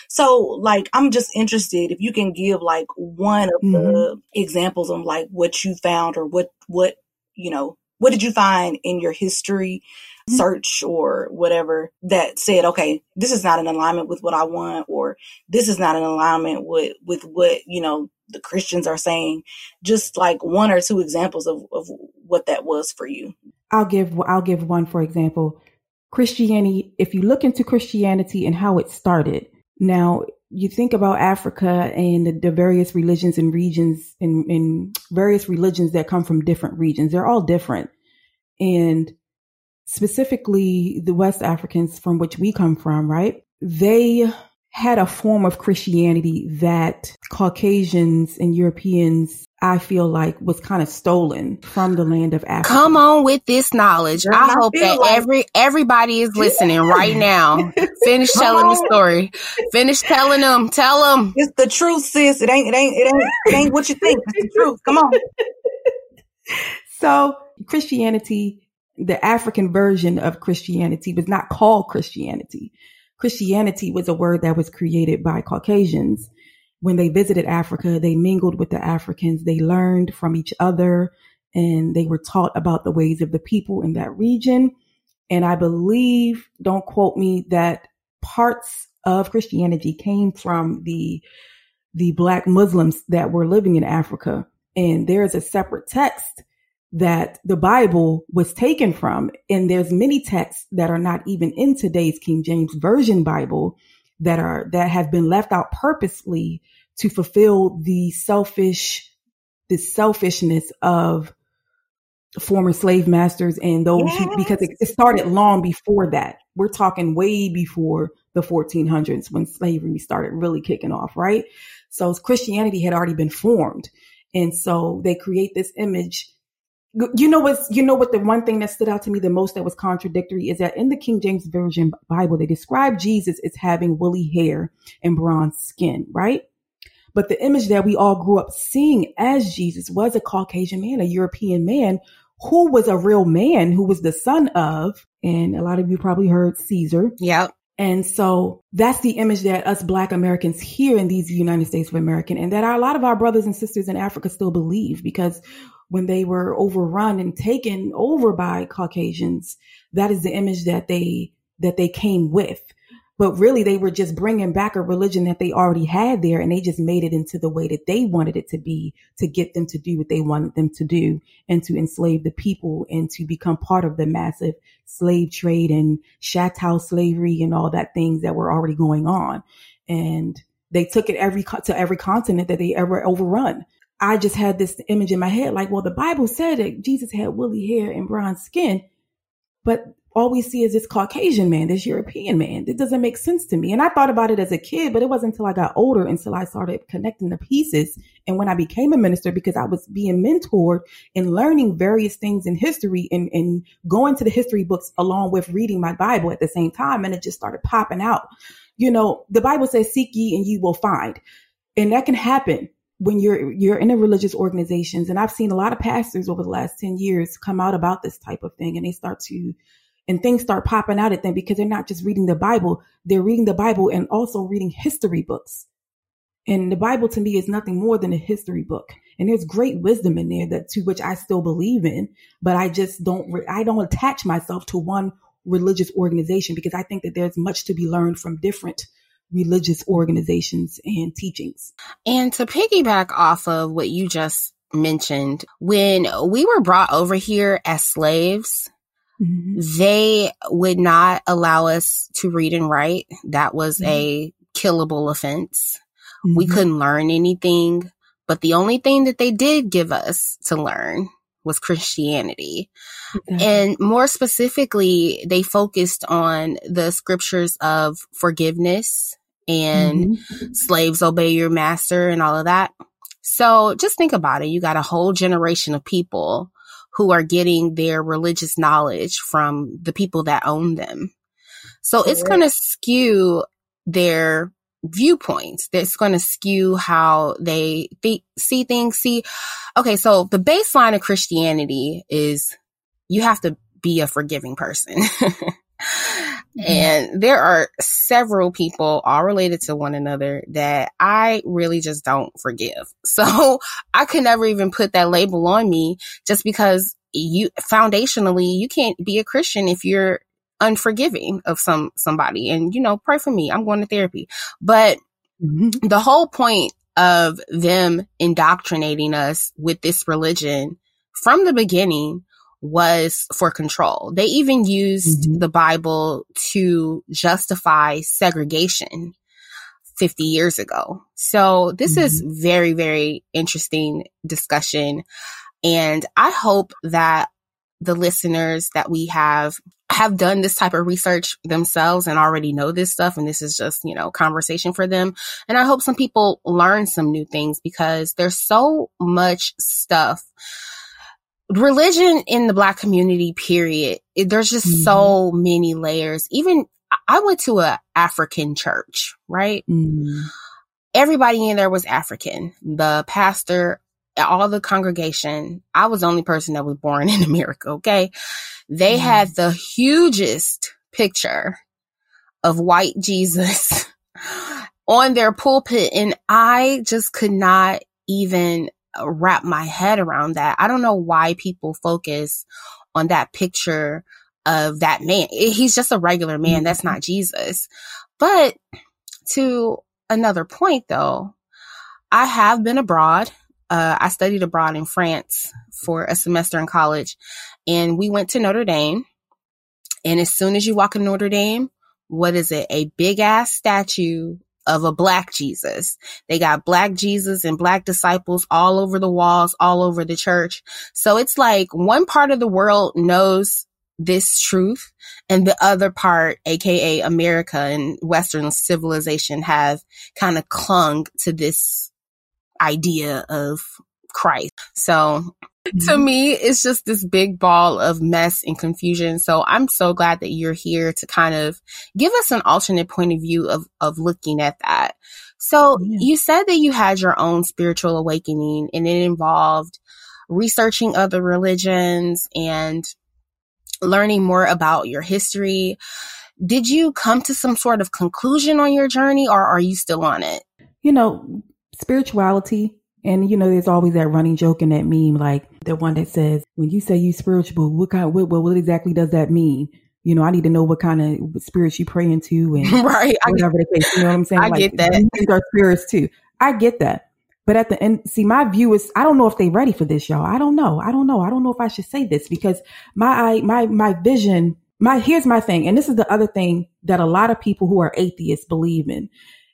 So like, I'm just interested if you can give like one of mm-hmm. the examples of like what you found or what what you know what did you find in your history. Search or whatever that said, okay, this is not in alignment with what I want, or this is not in alignment with with what you know the Christians are saying, just like one or two examples of, of what that was for you. I'll give I'll give one for example. Christianity, if you look into Christianity and how it started, now you think about Africa and the, the various religions and regions and, and various religions that come from different regions. They're all different. And specifically the West Africans from which we come from, right? They had a form of Christianity that Caucasians and Europeans, I feel like, was kind of stolen from the land of Africa. Come on with this knowledge. I, I hope that like- every everybody is listening right now. Finish telling the story. Finish telling them. Tell them. It's the truth, sis. It ain't. It ain't. It ain't. It ain't what you think. It's the truth. Come on. So Christianity, the African version of Christianity, was not called Christianity. Christianity was a word that was created by Caucasians. When they visited Africa, they mingled with the Africans. They learned from each other and they were taught about the ways of the people in that region. And I believe, don't quote me, that parts of Christianity came from the, the black Muslims that were living in Africa. And there is a separate text that the Bible was taken from. And there's many texts that are not even in today's King James Version Bible that are, that have been left out purposely to fulfill the selfish, the selfishness of former slave masters and those yes. who, because it, it started long before that. We're talking way before the 1400s when slavery started really kicking off, right? So Christianity had already been formed. And so they create this image you know what's you know what the one thing that stood out to me the most that was contradictory is that in the King James Version Bible they describe Jesus as having woolly hair and bronze skin, right? But the image that we all grew up seeing as Jesus was a Caucasian man, a European man who was a real man, who was the son of, and a lot of you probably heard Caesar. Yep. And so that's the image that us black Americans here in these United States of America and that our, a lot of our brothers and sisters in Africa still believe because when they were overrun and taken over by Caucasians, that is the image that they, that they came with. But really they were just bringing back a religion that they already had there and they just made it into the way that they wanted it to be to get them to do what they wanted them to do and to enslave the people and to become part of the massive slave trade and chattel slavery and all that things that were already going on. And they took it every, to every continent that they ever overrun. I just had this image in my head, like, well, the Bible said that Jesus had woolly hair and bronze skin, but all we see is this Caucasian man, this European man. It doesn't make sense to me. And I thought about it as a kid, but it wasn't until I got older until I started connecting the pieces. And when I became a minister, because I was being mentored and learning various things in history and, and going to the history books along with reading my Bible at the same time. And it just started popping out. You know, the Bible says, seek ye and ye will find. And that can happen when you're you're in a religious organizations and i've seen a lot of pastors over the last 10 years come out about this type of thing and they start to and things start popping out at them because they're not just reading the bible they're reading the bible and also reading history books. And the bible to me is nothing more than a history book. And there's great wisdom in there that to which i still believe in but i just don't i don't attach myself to one religious organization because i think that there's much to be learned from different religious organizations and teachings. And to piggyback off of what you just mentioned, when we were brought over here as slaves, mm-hmm. they would not allow us to read and write. That was mm-hmm. a killable offense. Mm-hmm. We couldn't learn anything, but the only thing that they did give us to learn was Christianity. And more specifically, they focused on the scriptures of forgiveness and mm-hmm. slaves obey your master and all of that. So just think about it. You got a whole generation of people who are getting their religious knowledge from the people that own them. So it's going to skew their viewpoints. That's going to skew how they th- see things. See, okay, so the baseline of Christianity is you have to be a forgiving person. Mm-hmm. And there are several people all related to one another that I really just don't forgive. So I could never even put that label on me just because you foundationally, you can't be a Christian if you're unforgiving of some, somebody. And, you know, pray for me. I'm going to therapy. But mm-hmm. the whole point of them indoctrinating us with this religion from the beginning was for control. They even used mm-hmm. the Bible to justify segregation 50 years ago. So this mm-hmm. is very, very interesting discussion. And I hope that the listeners that we have have done this type of research themselves and already know this stuff. And this is just, you know, conversation for them. And I hope some people learn some new things because there's so much stuff religion in the black community period it, there's just mm-hmm. so many layers even i went to a african church right mm-hmm. everybody in there was african the pastor all the congregation i was the only person that was born in america okay they mm-hmm. had the hugest picture of white jesus on their pulpit and i just could not even wrap my head around that. I don't know why people focus on that picture of that man. He's just a regular man. That's not Jesus. But to another point though, I have been abroad. Uh, I studied abroad in France for a semester in college and we went to Notre Dame. And as soon as you walk in Notre Dame, what is it? A big ass statue of a black Jesus. They got black Jesus and black disciples all over the walls, all over the church. So it's like one part of the world knows this truth and the other part, aka America and Western civilization have kind of clung to this idea of Christ. So to mm-hmm. me, it's just this big ball of mess and confusion. So I'm so glad that you're here to kind of give us an alternate point of view of, of looking at that. So yeah. you said that you had your own spiritual awakening and it involved researching other religions and learning more about your history. Did you come to some sort of conclusion on your journey or are you still on it? You know, spirituality and you know, there's always that running joke in that meme, like the one that says, "When you say you spiritual, what kind, what, what, what exactly does that mean?" You know, I need to know what kind of spirits you pray into, and right, whatever the case. You know what I'm saying? I like, get that. These are spirits too. I get that. But at the end, see, my view is, I don't know if they're ready for this, y'all. I don't know. I don't know. I don't know if I should say this because my, my, my vision, my, here's my thing. And this is the other thing that a lot of people who are atheists believe in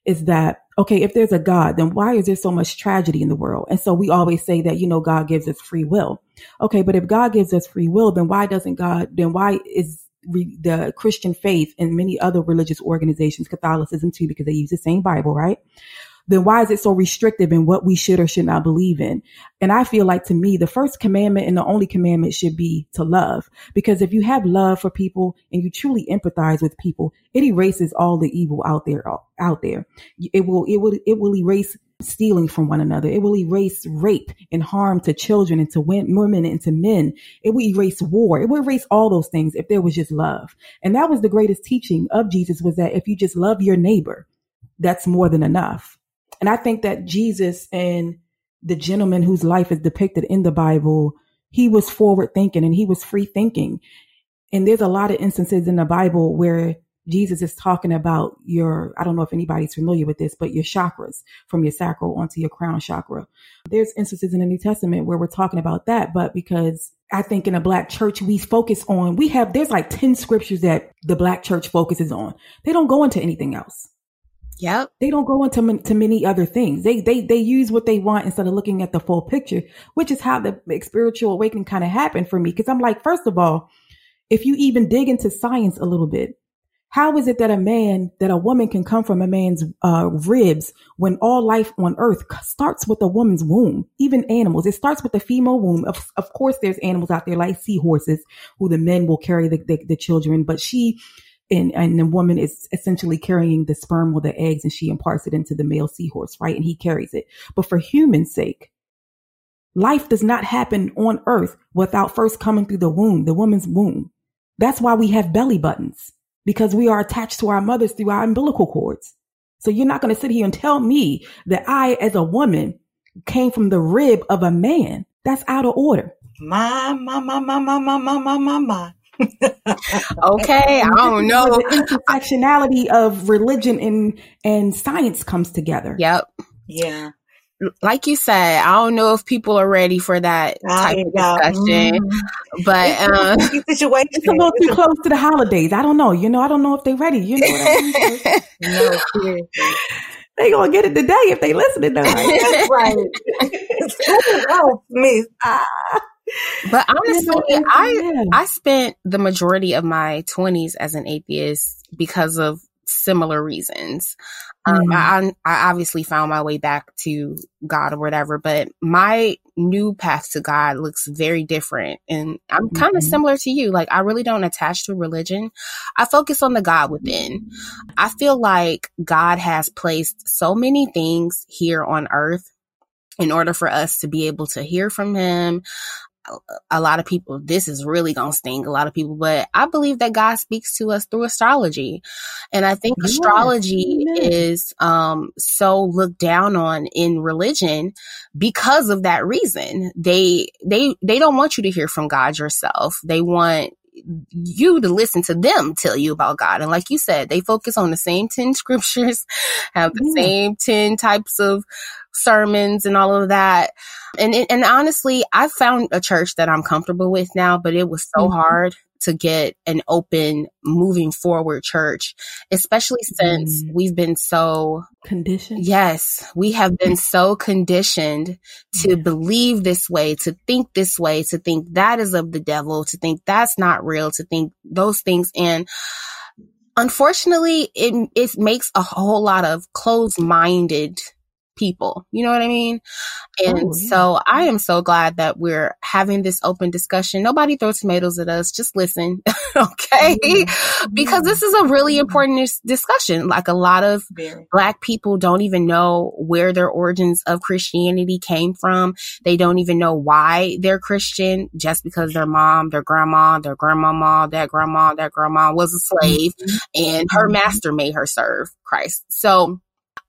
is that okay, if there's a God, then why is there so much tragedy in the world? And so we always say that, you know, God gives us free will. Okay, but if God gives us free will, then why doesn't God, then why is re, the Christian faith and many other religious organizations, Catholicism too, because they use the same Bible, right? Then why is it so restrictive in what we should or should not believe in? And I feel like to me, the first commandment and the only commandment should be to love. Because if you have love for people and you truly empathize with people, it erases all the evil out there, out there. It will, it will, it will erase stealing from one another. It will erase rape and harm to children and to women and to men. It will erase war. It will erase all those things if there was just love. And that was the greatest teaching of Jesus was that if you just love your neighbor, that's more than enough. And I think that Jesus and the gentleman whose life is depicted in the Bible, he was forward thinking and he was free thinking. And there's a lot of instances in the Bible where Jesus is talking about your, I don't know if anybody's familiar with this, but your chakras from your sacral onto your crown chakra. There's instances in the New Testament where we're talking about that, but because I think in a black church, we focus on, we have, there's like 10 scriptures that the black church focuses on. They don't go into anything else. Yep. They don't go into to many other things. They they they use what they want instead of looking at the full picture, which is how the spiritual awakening kind of happened for me. Because I'm like, first of all, if you even dig into science a little bit, how is it that a man, that a woman can come from a man's uh, ribs when all life on earth starts with a woman's womb? Even animals, it starts with the female womb. Of, of course, there's animals out there like seahorses who the men will carry the, the, the children, but she, and, and the woman is essentially carrying the sperm or the eggs and she imparts it into the male seahorse, right? And he carries it. But for human sake, life does not happen on earth without first coming through the womb, the woman's womb. That's why we have belly buttons because we are attached to our mothers through our umbilical cords. So you're not going to sit here and tell me that I, as a woman, came from the rib of a man. That's out of order. My, my, my, my, my, my, my, my, my. okay, I don't know. The intersectionality of religion and and science comes together. Yep. Yeah like you said, I don't know if people are ready for that type of discussion, mm. but uh, situation. It's a little too close to the holidays. I don't know. You know, I don't know if they're ready. You know I mean? no, They gonna get it today if they listening. Though. That's right. oh, miss. Ah. But honestly, I I spent the majority of my twenties as an atheist because of similar reasons. Um, mm. I, I obviously found my way back to God or whatever, but my new path to God looks very different. And I'm kind of mm-hmm. similar to you. Like, I really don't attach to religion. I focus on the God within. I feel like God has placed so many things here on earth in order for us to be able to hear from him, a lot of people, this is really going to sting a lot of people, but I believe that God speaks to us through astrology. And I think yes. astrology is, um, so looked down on in religion because of that reason. They, they, they don't want you to hear from God yourself. They want you to listen to them tell you about God. And like you said, they focus on the same 10 scriptures, have the yeah. same 10 types of sermons and all of that. And, and honestly, I found a church that I'm comfortable with now, but it was so mm-hmm. hard to get an open, moving forward church, especially since mm. we've been so conditioned. Yes, we have been so conditioned to believe this way, to think this way, to think that is of the devil, to think that's not real, to think those things. And unfortunately, it, it makes a whole lot of closed minded people. You know what I mean? And oh, yeah. so I am so glad that we're having this open discussion. Nobody throw tomatoes at us. Just listen. okay. Mm-hmm. Because this is a really important discussion. Like a lot of Very. black people don't even know where their origins of Christianity came from. They don't even know why they're Christian just because their mom, their grandma, their grandmama, that grandma, that grandma was a slave mm-hmm. and her mm-hmm. master made her serve Christ. So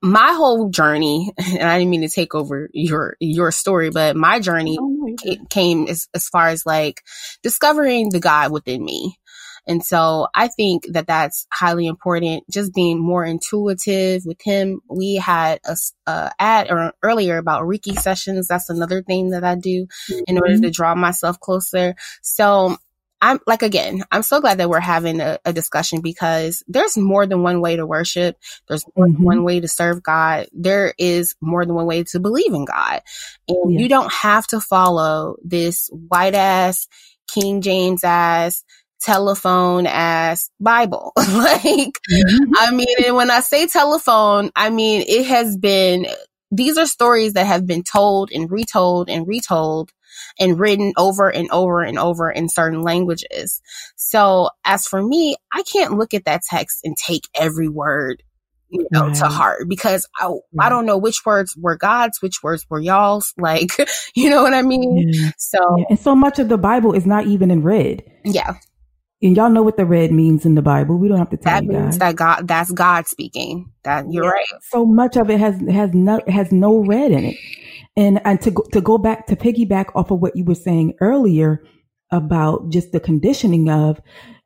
my whole journey, and I didn't mean to take over your your story, but my journey oh, came as, as far as like discovering the God within me. And so I think that that's highly important. Just being more intuitive with him. We had a, a ad or earlier about Reiki sessions. That's another thing that I do in order mm-hmm. to draw myself closer. So I'm like, again, I'm so glad that we're having a, a discussion because there's more than one way to worship. There's mm-hmm. one way to serve God. There is more than one way to believe in God. And yeah. you don't have to follow this white ass, King James ass, telephone ass Bible. like, mm-hmm. I mean, and when I say telephone, I mean, it has been, these are stories that have been told and retold and retold and written over and over and over in certain languages. So as for me, I can't look at that text and take every word you know, right. to heart because I, right. I don't know which words were God's, which words were y'all's. Like, you know what I mean? Yeah. So, yeah. and so much of the Bible is not even in red. Yeah. And y'all know what the red means in the Bible. We don't have to tell that you means guys. that God, that's God speaking. That you're yeah. right. So much of it has has no has no red in it. And and to go, to go back to piggyback off of what you were saying earlier about just the conditioning of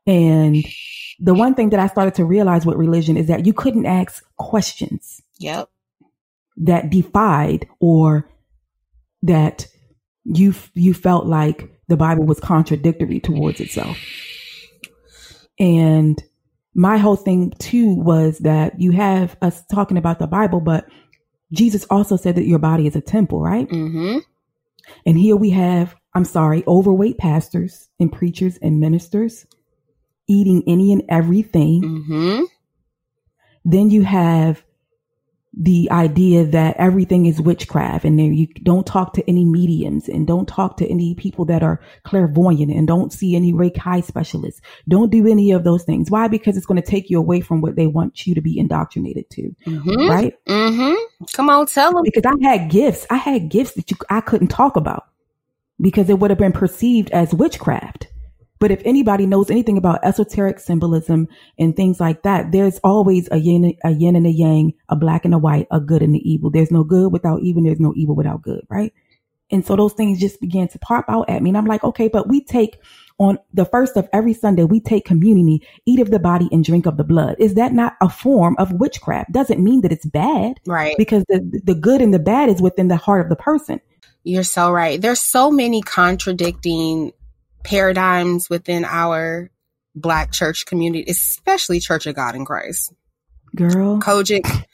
and the one thing that I started to realize with religion is that you couldn't ask questions. Yep. That defied or that you you felt like the Bible was contradictory towards itself. And my whole thing too was that you have us talking about the Bible, but Jesus also said that your body is a temple, right? Mm-hmm. And here we have, I'm sorry, overweight pastors and preachers and ministers eating any and everything. Mm-hmm. Then you have the idea that everything is witchcraft and you don't talk to any mediums and don't talk to any people that are clairvoyant and don't see any Reiki specialists. Don't do any of those things. Why? Because it's going to take you away from what they want you to be indoctrinated to. Mm-hmm. Right? Mm-hmm. Come on, tell them. Because I had gifts. I had gifts that you, I couldn't talk about because it would have been perceived as witchcraft. But if anybody knows anything about esoteric symbolism and things like that, there's always a yin, a yin and a yang, a black and a white, a good and the evil. There's no good without evil. There's no evil without good, right? And so those things just began to pop out at me. And I'm like, okay, but we take on the first of every Sunday, we take community, eat of the body and drink of the blood. Is that not a form of witchcraft? Doesn't mean that it's bad. Right. Because the, the good and the bad is within the heart of the person. You're so right. There's so many contradicting paradigms within our black church community, especially Church of God in Christ. Girl. COGIC,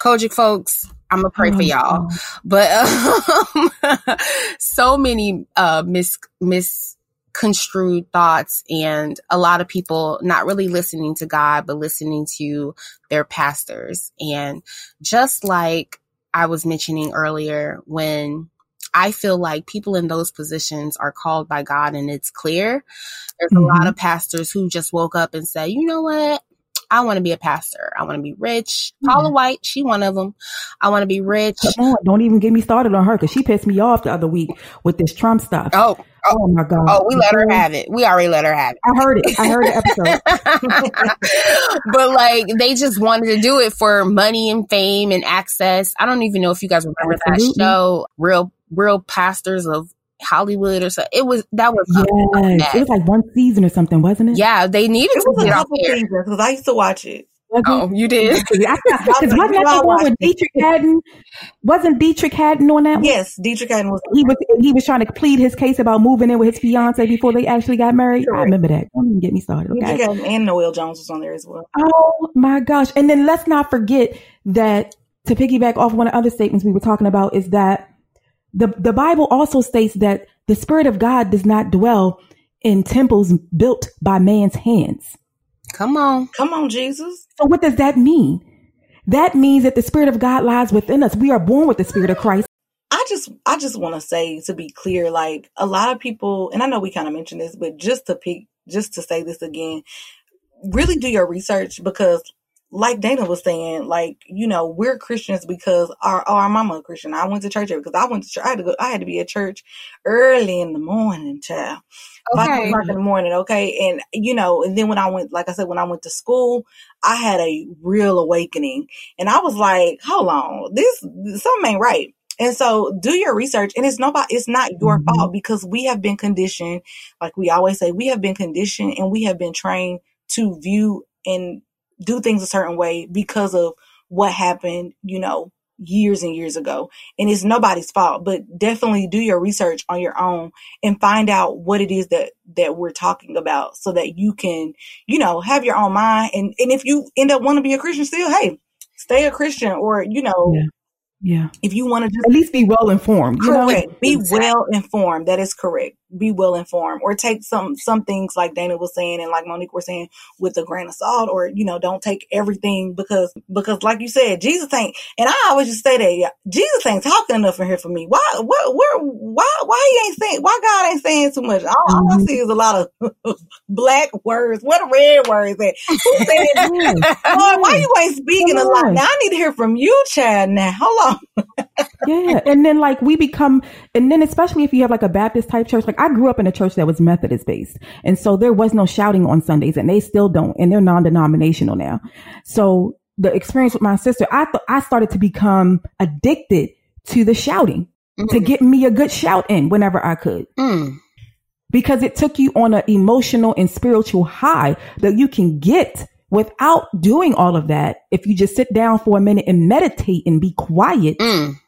COGIC folks, I'm gonna pray oh, for y'all. But um, so many uh, mis misconstrued thoughts and a lot of people not really listening to God, but listening to their pastors. And just like I was mentioning earlier, when I feel like people in those positions are called by God and it's clear. There's mm-hmm. a lot mm-hmm. of pastors who just woke up and say, you know what? I want to be a pastor. I want to be rich. Mm-hmm. Paula White, she one of them. I want to be rich. On, don't even get me started on her because she pissed me off the other week with this Trump stuff. Oh, oh, oh my god! Oh, we let her have it. We already let her have it. I heard it. I heard the episode. but like, they just wanted to do it for money and fame and access. I don't even know if you guys remember Absolutely. that show, Real real pastors of Hollywood or so. It was that was yes. it was like one season or something, wasn't it? Yeah, they needed it to get off there because I used to watch it. Uh-huh. Oh, you did? Wasn't that the one with Deitrick Haddon? Wasn't Deitrick Haddon on that one? Yes, Deitrick Haddon was. He was he was trying to plead his case about moving in with his fiance before they actually got married. Correct. I remember that. Don't even get me started. Okay. Deitrick and Noel Jones was on there as well. Oh my gosh! And then let's not forget that to piggyback off one of the other statements we were talking about is that the, the Bible also states that the Spirit of God does not dwell in temples built by man's hands. Come on. Come on, Jesus. So what does that mean? That means that the Spirit of God lies within us. We are born with the Spirit of Christ. I just I just want to say to be clear, like a lot of people, and I know we kind of mentioned this, but just to pick, just to say this again, really do your research because like Dana was saying, like, you know, we're Christians because our our mama a Christian. I went to church because I went to church. I had to go, I had to be at church early in the morning, child. Okay. Five o'clock in the morning, okay. And you know, and then when I went, like I said, when I went to school, I had a real awakening. And I was like, hold on, this something ain't right. And so do your research and it's nobody, it's not your mm-hmm. fault because we have been conditioned, like we always say, we have been conditioned and we have been trained to view and do things a certain way because of what happened, you know, years and years ago. And it's nobody's fault, but definitely do your research on your own and find out what it is that, that we're talking about so that you can, you know, have your own mind. And, and if you end up wanting to be a Christian still, hey, stay a Christian or, you know, yeah. Yeah. If you want to just at least be well informed. Correct. Know? Be well informed. That is correct. Be well informed or take some some things like Dana was saying and like Monique was saying with a grain of salt or you know don't take everything because because like you said Jesus ain't and I always just say that Jesus ain't talking enough in here for me. Why what where why why he ain't saying why God ain't saying too much? All, all I mm-hmm. see is a lot of black words. What a red words that? Who said, Lord, why you ain't speaking a lot? Now I need to hear from you, Chad. Now hold on. Yeah, and then like we become, and then especially if you have like a Baptist type church, like I grew up in a church that was Methodist based. And so there was no shouting on Sundays and they still don't. And they're non-denominational now. So the experience with my sister, I thought I started to become addicted to the shouting mm-hmm. to get me a good shout in whenever I could. Mm. Because it took you on an emotional and spiritual high that you can get without doing all of that. If you just sit down for a minute and meditate and be quiet. Mm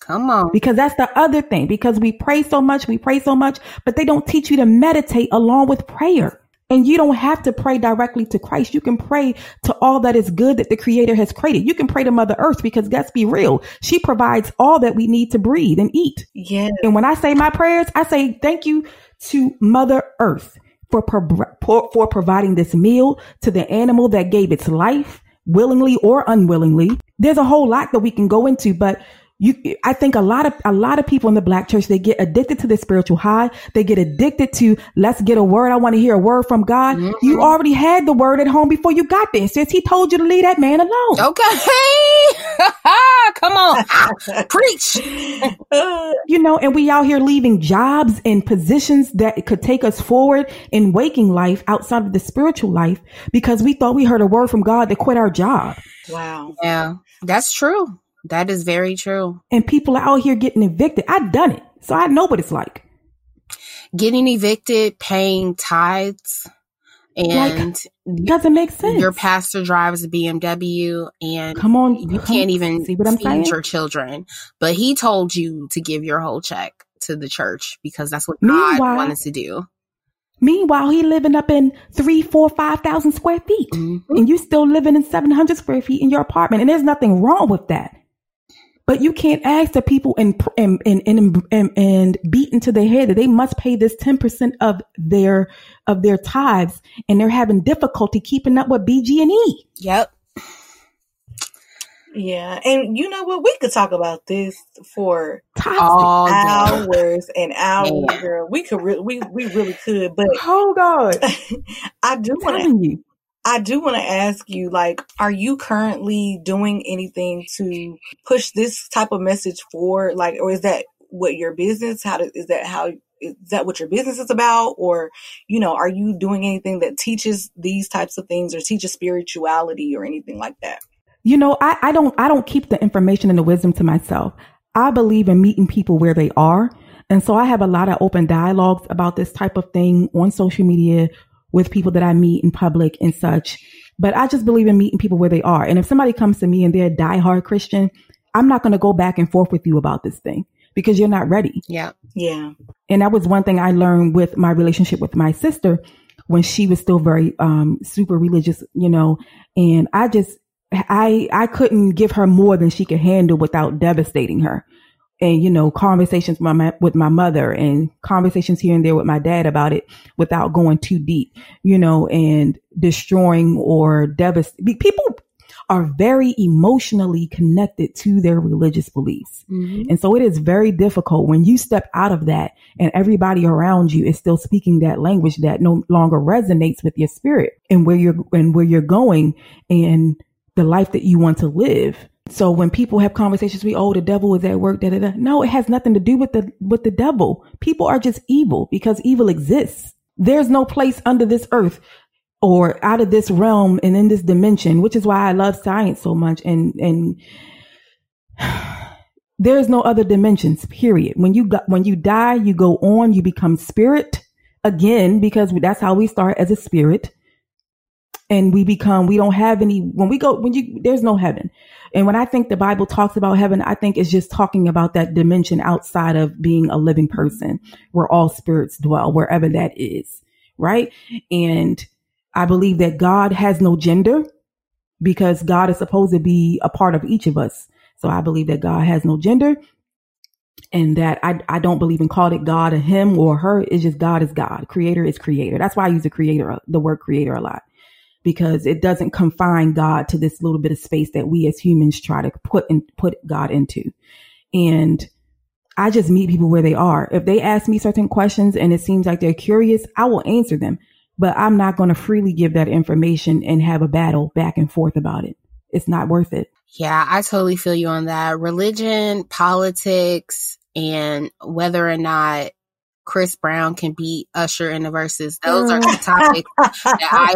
Come on. Because that's the other thing. Because we pray so much, we pray so much, but they don't teach you to meditate along with prayer. And you don't have to pray directly to Christ. You can pray to all that is good that the creator has created. You can pray to mother earth because let's be real. She provides all that we need to breathe and eat. Yeah. And when I say my prayers, I say thank you to mother earth for, for, for providing this meal to the animal that gave its life willingly or unwillingly. There's a whole lot that we can go into, but you i think a lot of a lot of people in the black church they get addicted to the spiritual high. They get addicted to let's get a word. I want to hear a word from god. Mm-hmm. you already had the word at home before you got there since he told you to leave that man alone. Okay. Come on. Preach. You know and we out here leaving jobs and positions that could take us forward in waking life outside of the spiritual life because we thought we heard a word from god to quit our job. Wow. Yeah that's true that is very true. And people are out here getting evicted. I've done it. So I know what it's like. Getting evicted, paying tithes, and like, doesn't make sense. Your pastor drives a BMW and come on, you come, can't even see what I'm feed saying? your children. But he told you to give your whole check to the church because that's what Meanwhile, God wanted to do. Meanwhile, he living up in three, four, five thousand square feet, mm-hmm. and you still living in seven hundred square feet in your apartment, and there's nothing wrong with that. But you can't ask the people and and and and, and, and beat into their head that they must pay this ten percent of their of their tithes, and they're having difficulty keeping up with BG and E. Yep. Yeah, and you know what? We could talk about this for All hours and hours, yeah. girl. We could, re- we we really could. But oh god, I do want to. I do want to ask you, like, are you currently doing anything to push this type of message forward? Like, or is that what your business? How is that how is that what your business is about? Or, you know, are you doing anything that teaches these types of things or teaches spirituality or anything like that? You know, I, I don't I don't keep the information and the wisdom to myself. I believe in meeting people where they are. And so I have a lot of open dialogues about this type of thing on social media with people that I meet in public and such. But I just believe in meeting people where they are. And if somebody comes to me and they're a diehard Christian, I'm not going to go back and forth with you about this thing because you're not ready. Yeah. Yeah. And that was one thing I learned with my relationship with my sister when she was still very um super religious, you know, and I just I I couldn't give her more than she could handle without devastating her and you know conversations with my with my mother and conversations here and there with my dad about it without going too deep you know and destroying or devastating people are very emotionally connected to their religious beliefs. Mm-hmm. And so it is very difficult when you step out of that and everybody around you is still speaking that language that no longer resonates with your spirit and where you're and where you're going and the life that you want to live. So when people have conversations, we, oh, the devil is at work, da, da, da. No, it has nothing to do with the, with the devil. People are just evil because evil exists. There's no place under this earth or out of this realm and in this dimension, which is why I love science so much. And, and there's no other dimensions, period. When you, when you die, you go on, you become spirit again, because that's how we start as a spirit and we become we don't have any when we go when you there's no heaven and when i think the bible talks about heaven i think it's just talking about that dimension outside of being a living person where all spirits dwell wherever that is right and i believe that god has no gender because god is supposed to be a part of each of us so i believe that god has no gender and that I, I don't believe in call it God or him or her. It's just God is God. Creator is creator. That's why I use the creator, the word creator a lot because it doesn't confine God to this little bit of space that we as humans try to put and put God into. And I just meet people where they are. If they ask me certain questions and it seems like they're curious, I will answer them, but I'm not going to freely give that information and have a battle back and forth about it. It's not worth it. Yeah, I totally feel you on that. Religion, politics, and whether or not Chris Brown can beat Usher in the Verzuz. Those are the mm. topics that I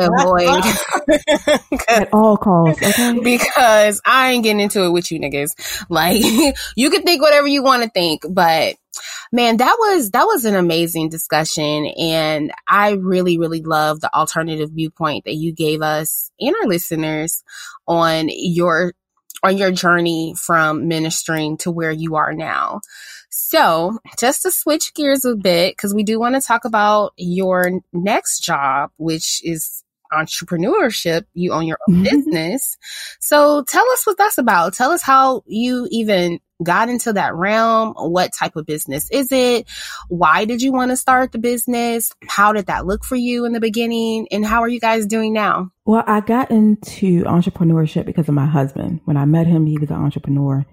avoid at all costs. Okay? Because I ain't getting into it with you niggas. Like you can think whatever you want to think, but man, that was that was an amazing discussion, and I really really love the alternative viewpoint that you gave us and our listeners on your on your journey from ministering to where you are now. So, just to switch gears a bit, because we do want to talk about your next job, which is entrepreneurship. You own your own mm-hmm. business. So, tell us what that's about. Tell us how you even got into that realm. What type of business is it? Why did you want to start the business? How did that look for you in the beginning? And how are you guys doing now? Well, I got into entrepreneurship because of my husband. When I met him, he was an entrepreneur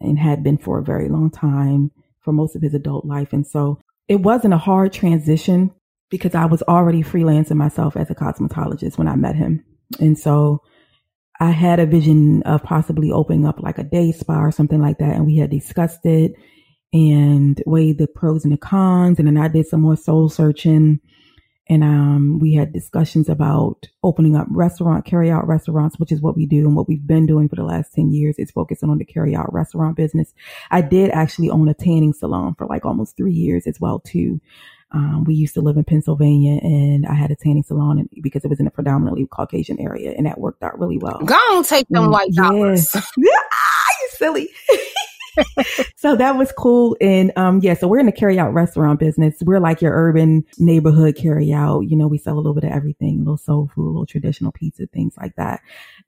and had been for a very long time for most of his adult life. And so it wasn't a hard transition because I was already freelancing myself as a cosmetologist when I met him. And so I had a vision of possibly opening up like a day spa or something like that. And we had discussed it and weighed the pros and the cons. And then I did some more soul searching and um, we had discussions about opening up restaurant carry out restaurants which is what we do and what we've been doing for the last 10 years is focusing on the carry out restaurant business. I did actually own a tanning salon for like almost three years as well too. Um, we used to live in pennsylvania and i had a tanning salon and, because it was in a predominantly caucasian area and that worked out really well. Go on take them mm, white dollars. yeah. you silly so that was cool. And um, yeah, so we're in the carry out restaurant business. We're like your urban neighborhood carry out. You know, we sell a little bit of everything, a little soul food, a little traditional pizza, things like that.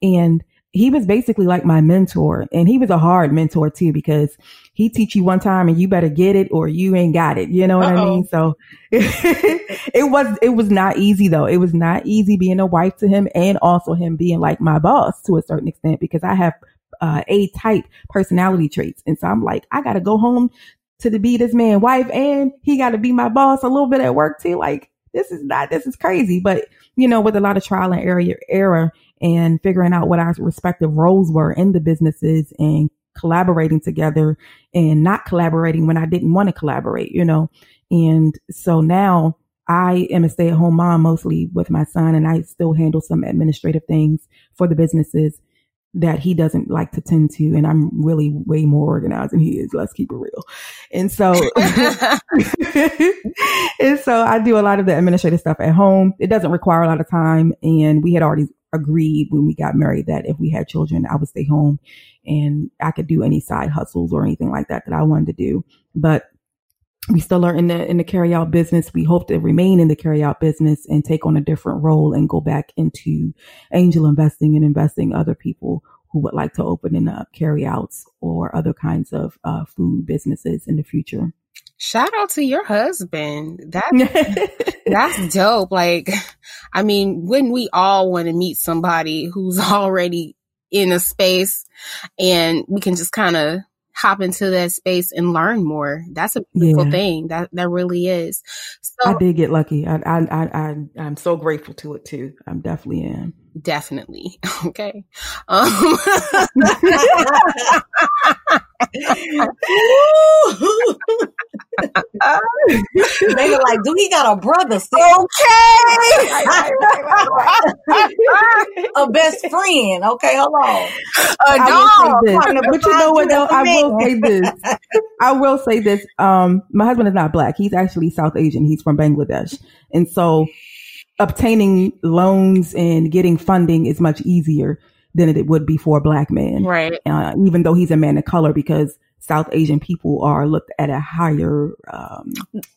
And he was basically like my mentor and he was a hard mentor too because he teach you one time and you better get it or you ain't got it. You know what Uh-oh. I mean? So it was, it was not easy though. It was not easy being a wife to him and also him being like my boss to a certain extent because I have uh, A type personality traits. And so I'm like, I got to go home to the be this man wife and he got to be my boss a little bit at work too. Like this is not, this is crazy. But you know, with a lot of trial and error, error and figuring out what our respective roles were in the businesses and collaborating together and not collaborating when I didn't want to collaborate, you know. And so now I am a stay at home mom mostly with my son and I still handle some administrative things for the businesses that he doesn't like to tend to. And I'm really way more organized than he is. Let's keep it real. And so, and so I do a lot of the administrative stuff at home. It doesn't require a lot of time. And we had already agreed when we got married that if we had children, I would stay home and I could do any side hustles or anything like that that I wanted to do. But we still are in the in the carry out business. We hope to remain in the carry out business and take on a different role and go back into angel investing and investing other people who would like to open in up carry outs or other kinds of uh, food businesses in the future. Shout out to your husband. That that's dope. Like, I mean, wouldn't we all want to meet somebody who's already in a space and we can just kind of hop into that space and learn more. That's a beautiful yeah. thing. That that really is. So I did get lucky. I I I, I I'm so grateful to it too. I'm definitely am. Definitely. Okay. Um. they were like, "Do he got a brother?" Okay, a best friend. Okay, hold on. A dog. But you know what? Though I will say this. I will say this. Um, my husband is not black. He's actually South Asian. He's from Bangladesh, and so obtaining loans and getting funding is much easier than it would be for a black man. Right. Uh, even though he's a man of color, because South Asian people are looked at a higher, um,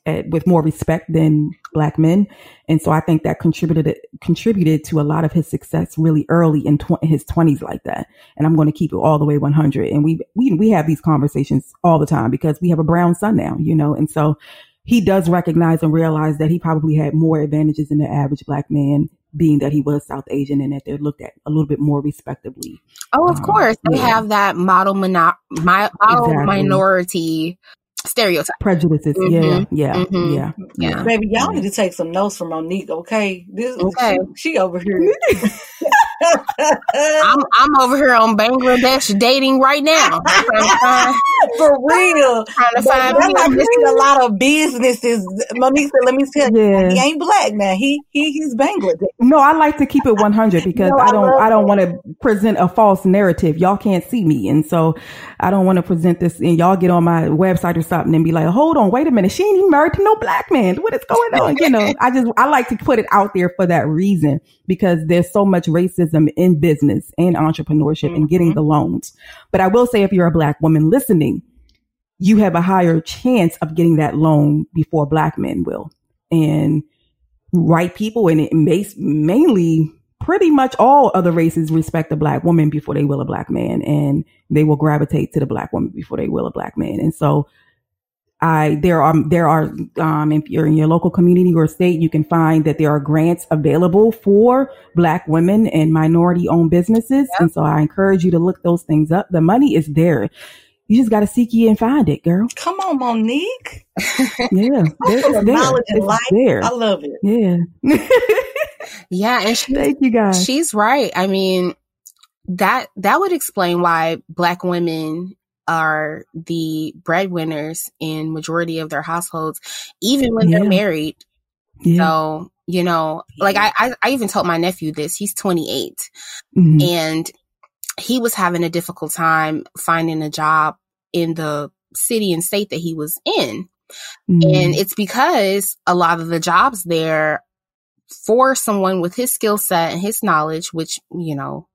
at, with more respect than black men. And so I think that contributed, contributed to a lot of his success really early in tw- his twenties like that. And I'm going to keep it all the way 100. And we, we, we have these conversations all the time because we have a brown son now, you know, and so he does recognize and realize that he probably had more advantages than the average black man being that he was South Asian and that they're looked at a little bit more respectably. Oh, of um, course. They yeah. have that model, mono- my, model exactly. minority stereotype. Prejudices. Mm-hmm. Yeah. Yeah. Mm-hmm. Yeah. Yeah. Baby, y'all need to take some notes from Monique, okay? This okay. She, she over here. I'm I'm over here on Bangladesh dating right now. For real. Trying to find that's missing a lot of businesses. Monique said, let me tell you, yeah. he ain't black now. He he he's Bangladesh. No, I like to keep it 100 because no, I don't I, I don't want to present a false narrative. Y'all can't see me. And so I don't want to present this and y'all get on my website or something and be like, hold on, wait a minute. She ain't even married to no black man. What is going on? You know, I just I like to put it out there for that reason because there's so much racism in business and entrepreneurship mm-hmm. and getting mm-hmm. the loans. But I will say, if you're a black woman listening, you have a higher chance of getting that loan before black men will. And white people, and it makes mainly pretty much all other races respect a black woman before they will a black man, and they will gravitate to the black woman before they will a black man. And so I there are there are um, if you're in your local community or state, you can find that there are grants available for Black women and minority owned businesses, yep. and so I encourage you to look those things up. The money is there. You just got to seek it and find it, girl. Come on, Monique. yeah, there, knowledge and life. There. I love it. Yeah. yeah, and she, thank you guys. She's right. I mean, that that would explain why Black women are the breadwinners in majority of their households, even when yeah. they're married. Yeah. So, you know, like I, I, I, even told my nephew this, he's 28 mm-hmm. and he was having a difficult time finding a job in the city and state that he was in. Mm-hmm. And it's because a lot of the jobs there for someone with his skill set and his knowledge, which, you know,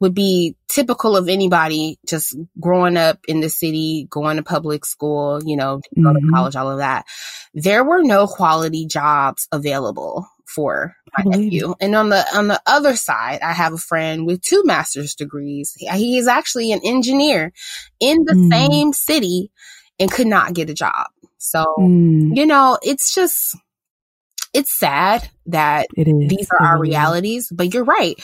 would be typical of anybody just growing up in the city, going to public school, you know, mm-hmm. go to mm-hmm. college, all of that. There were no quality jobs available for my nephew. And on the on the other side, I have a friend with two master's degrees. He is actually an engineer in the mm. same city and could not get a job. So, mm. you know, it's just it's sad that these are our realities, but you're right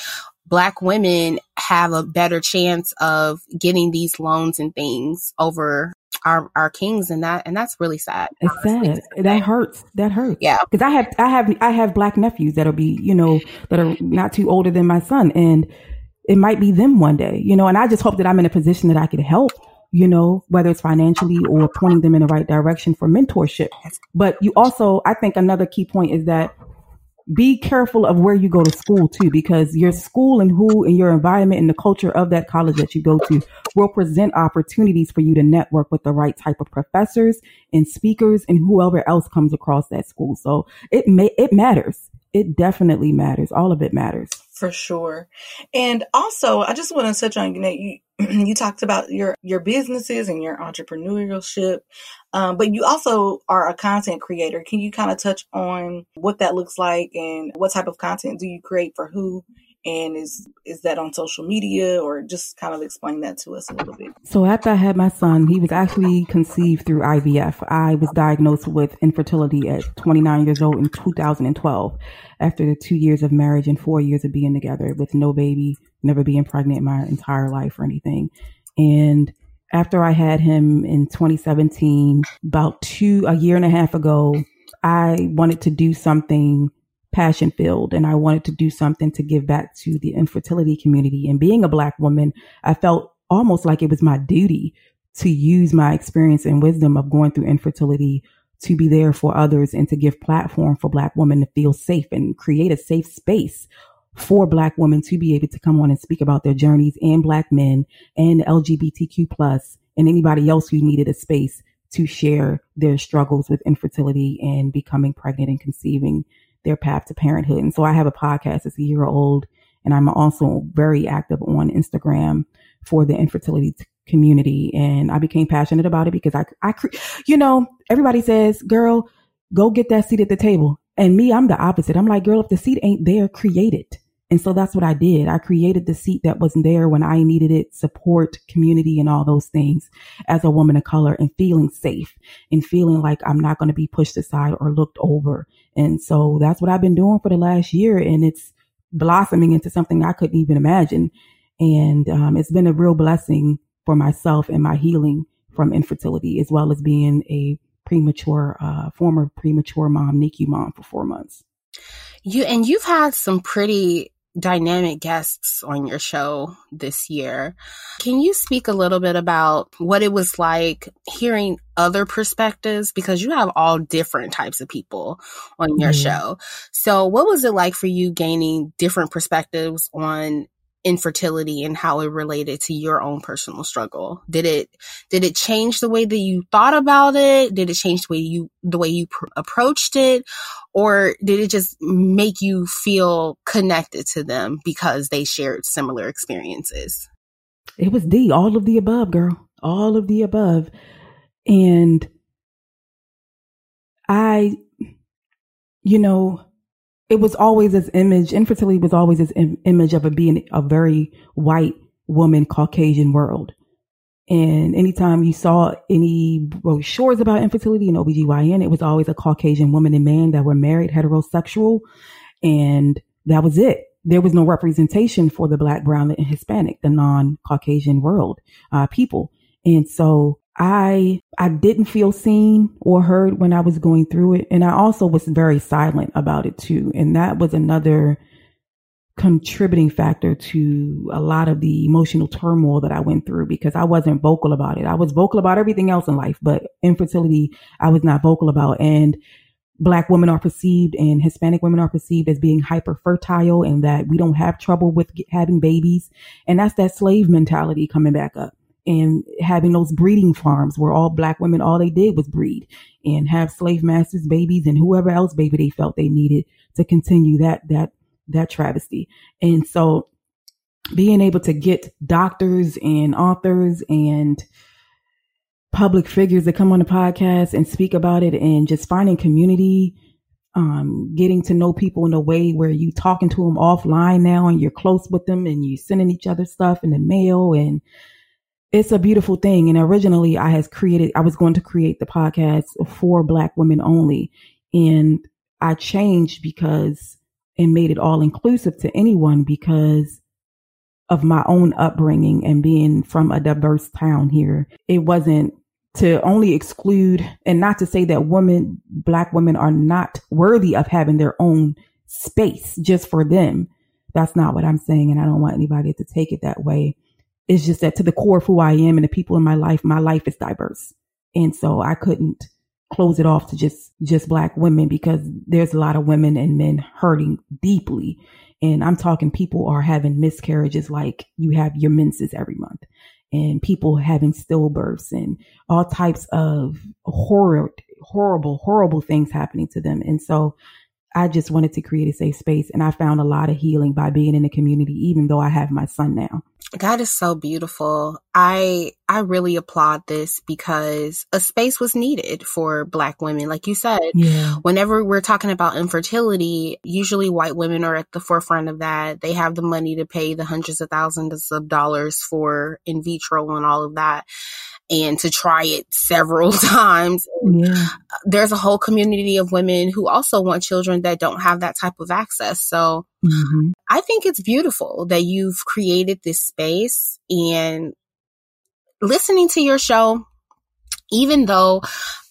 black women have a better chance of getting these loans and things over our our kings and that and that's really sad. It's sad. That hurts. That hurts. Yeah. Because I have I have I have black nephews that'll be, you know, that are not too older than my son and it might be them one day, you know, and I just hope that I'm in a position that I could help, you know, whether it's financially or pointing them in the right direction for mentorship. But you also, I think another key point is that be careful of where you go to school too, because your school and who and your environment and the culture of that college that you go to will present opportunities for you to network with the right type of professors and speakers and whoever else comes across that school. So it may, it matters. It definitely matters. All of it matters. For sure. And also, I just want to touch on, you know, you, you talked about your, your businesses and your entrepreneurship. Um, but you also are a content creator. Can you kind of touch on what that looks like and what type of content do you create for who? And is is that on social media or just kind of explain that to us a little bit? So after I had my son, he was actually conceived through IVF. I was diagnosed with infertility at 29 years old in 2012 after the two years of marriage and four years of being together with no baby, never being pregnant my entire life or anything. And after I had him in 2017, about two, a year and a half ago, I wanted to do something passion filled and I wanted to do something to give back to the infertility community. And being a black woman, I felt almost like it was my duty to use my experience and wisdom of going through infertility to be there for others and to give platform for black women to feel safe and create a safe space for black women to be able to come on and speak about their journeys and black men and LGBTQ plus and anybody else who needed a space to share their struggles with infertility and becoming pregnant and conceiving their path to parenthood. And so I have a podcast that's a year old and I'm also very active on Instagram for the infertility community and I became passionate about it because I, I, you know, everybody says, girl, go get that seat at the table. And me, I'm the opposite. I'm like, girl, if the seat ain't there, create it. And so that's what I did. I created the seat that wasn't there when I needed it, support, community, and all those things as a woman of color and feeling safe and feeling like I'm not going to be pushed aside or looked over. And so that's what I've been doing for the last year. And it's blossoming into something I couldn't even imagine. And um, it's been a real blessing for myself and my healing from infertility, as well as being a premature, uh, former premature mom, NICU mom for four months. You and you've had some pretty dynamic guests on your show this year. Can you speak a little bit about what it was like hearing other perspectives? Because you have all different types of people on your mm-hmm. show. So, what was it like for you gaining different perspectives on infertility and how it related to your own personal struggle did it did it change the way that you thought about it did it change the way you the way you pr- approached it or did it just make you feel connected to them because they shared similar experiences? It was the all of the above girl. All of the above. And i you know it was always this image, infertility was always this Im- image of a being a very white woman, Caucasian world. And anytime you saw any brochures about infertility and OBGYN, it was always a Caucasian woman and man that were married, heterosexual. And that was it. There was no representation for the black, brown, and Hispanic, the non-Caucasian world, uh, people. And so I I didn't feel seen or heard when I was going through it and I also was very silent about it too and that was another contributing factor to a lot of the emotional turmoil that I went through because I wasn't vocal about it. I was vocal about everything else in life, but infertility I was not vocal about and black women are perceived and Hispanic women are perceived as being hyper fertile and that we don't have trouble with having babies and that's that slave mentality coming back up and having those breeding farms where all black women, all they did was breed and have slave masters, babies, and whoever else baby they felt they needed to continue that, that, that travesty. And so being able to get doctors and authors and public figures that come on the podcast and speak about it and just finding community, um, getting to know people in a way where you talking to them offline now and you're close with them and you sending each other stuff in the mail and it's a beautiful thing. And originally I has created, I was going to create the podcast for black women only. And I changed because and made it all inclusive to anyone because of my own upbringing and being from a diverse town here. It wasn't to only exclude and not to say that women, black women are not worthy of having their own space just for them. That's not what I'm saying. And I don't want anybody to take it that way. It's just that to the core of who I am and the people in my life, my life is diverse. And so I couldn't close it off to just, just black women because there's a lot of women and men hurting deeply. And I'm talking people are having miscarriages like you have your menses every month and people having stillbirths and all types of horror, horrible, horrible things happening to them. And so I just wanted to create a safe space and I found a lot of healing by being in the community, even though I have my son now. God is so beautiful. I I really applaud this because a space was needed for black women. Like you said, yeah. whenever we're talking about infertility, usually white women are at the forefront of that. They have the money to pay the hundreds of thousands of dollars for in vitro and all of that and to try it several times. Yeah. There's a whole community of women who also want children that don't have that type of access. So mm-hmm. I think it's beautiful that you've created this space and listening to your show, even though,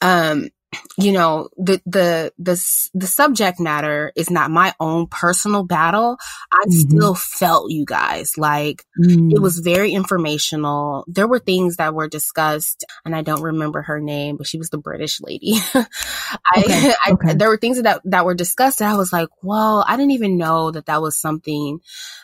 um, you know, the, the, the, the subject matter is not my own personal battle. I mm-hmm. still felt you guys like mm. it was very informational. There were things that were discussed and I don't remember her name, but she was the British lady. I, okay. I, okay. there were things that, that were discussed and I was like, well, I didn't even know that that was something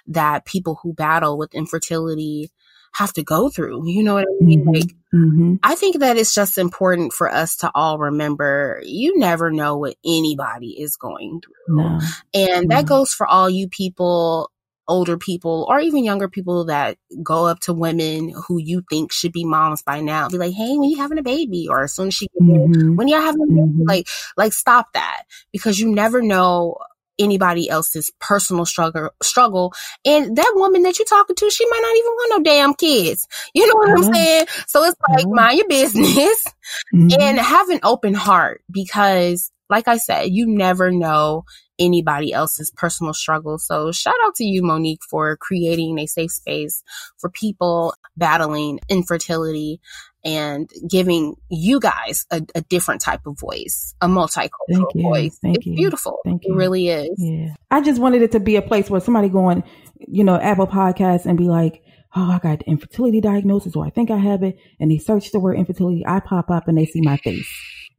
that people who battle with infertility have to go through. You know what I mean? Mm-hmm. Like, mm-hmm. I think that it's just important for us to all remember you never know what anybody is going through. No. And that goes for all you people older people or even younger people that go up to women who you think should be moms by now, be like, "Hey, when you having a baby?" Or as soon as she, mm-hmm. when you're having a baby, mm-hmm. like, like stop that because you never know anybody else's personal struggle struggle and that woman that you're talking to she might not even want no damn kids you know what mm-hmm. i'm saying so it's like mm-hmm. mind your business mm-hmm. and have an open heart because like i said you never know anybody else's personal struggle so shout out to you monique for creating a safe space for people battling infertility and giving you guys a, a different type of voice, a multicultural voice. Thank it's you. beautiful. Thank you. It really is. Yeah. I just wanted it to be a place where somebody going, you know, Apple Podcasts and be like, oh, I got infertility diagnosis or I think I have it. And they search the word infertility. I pop up and they see my face.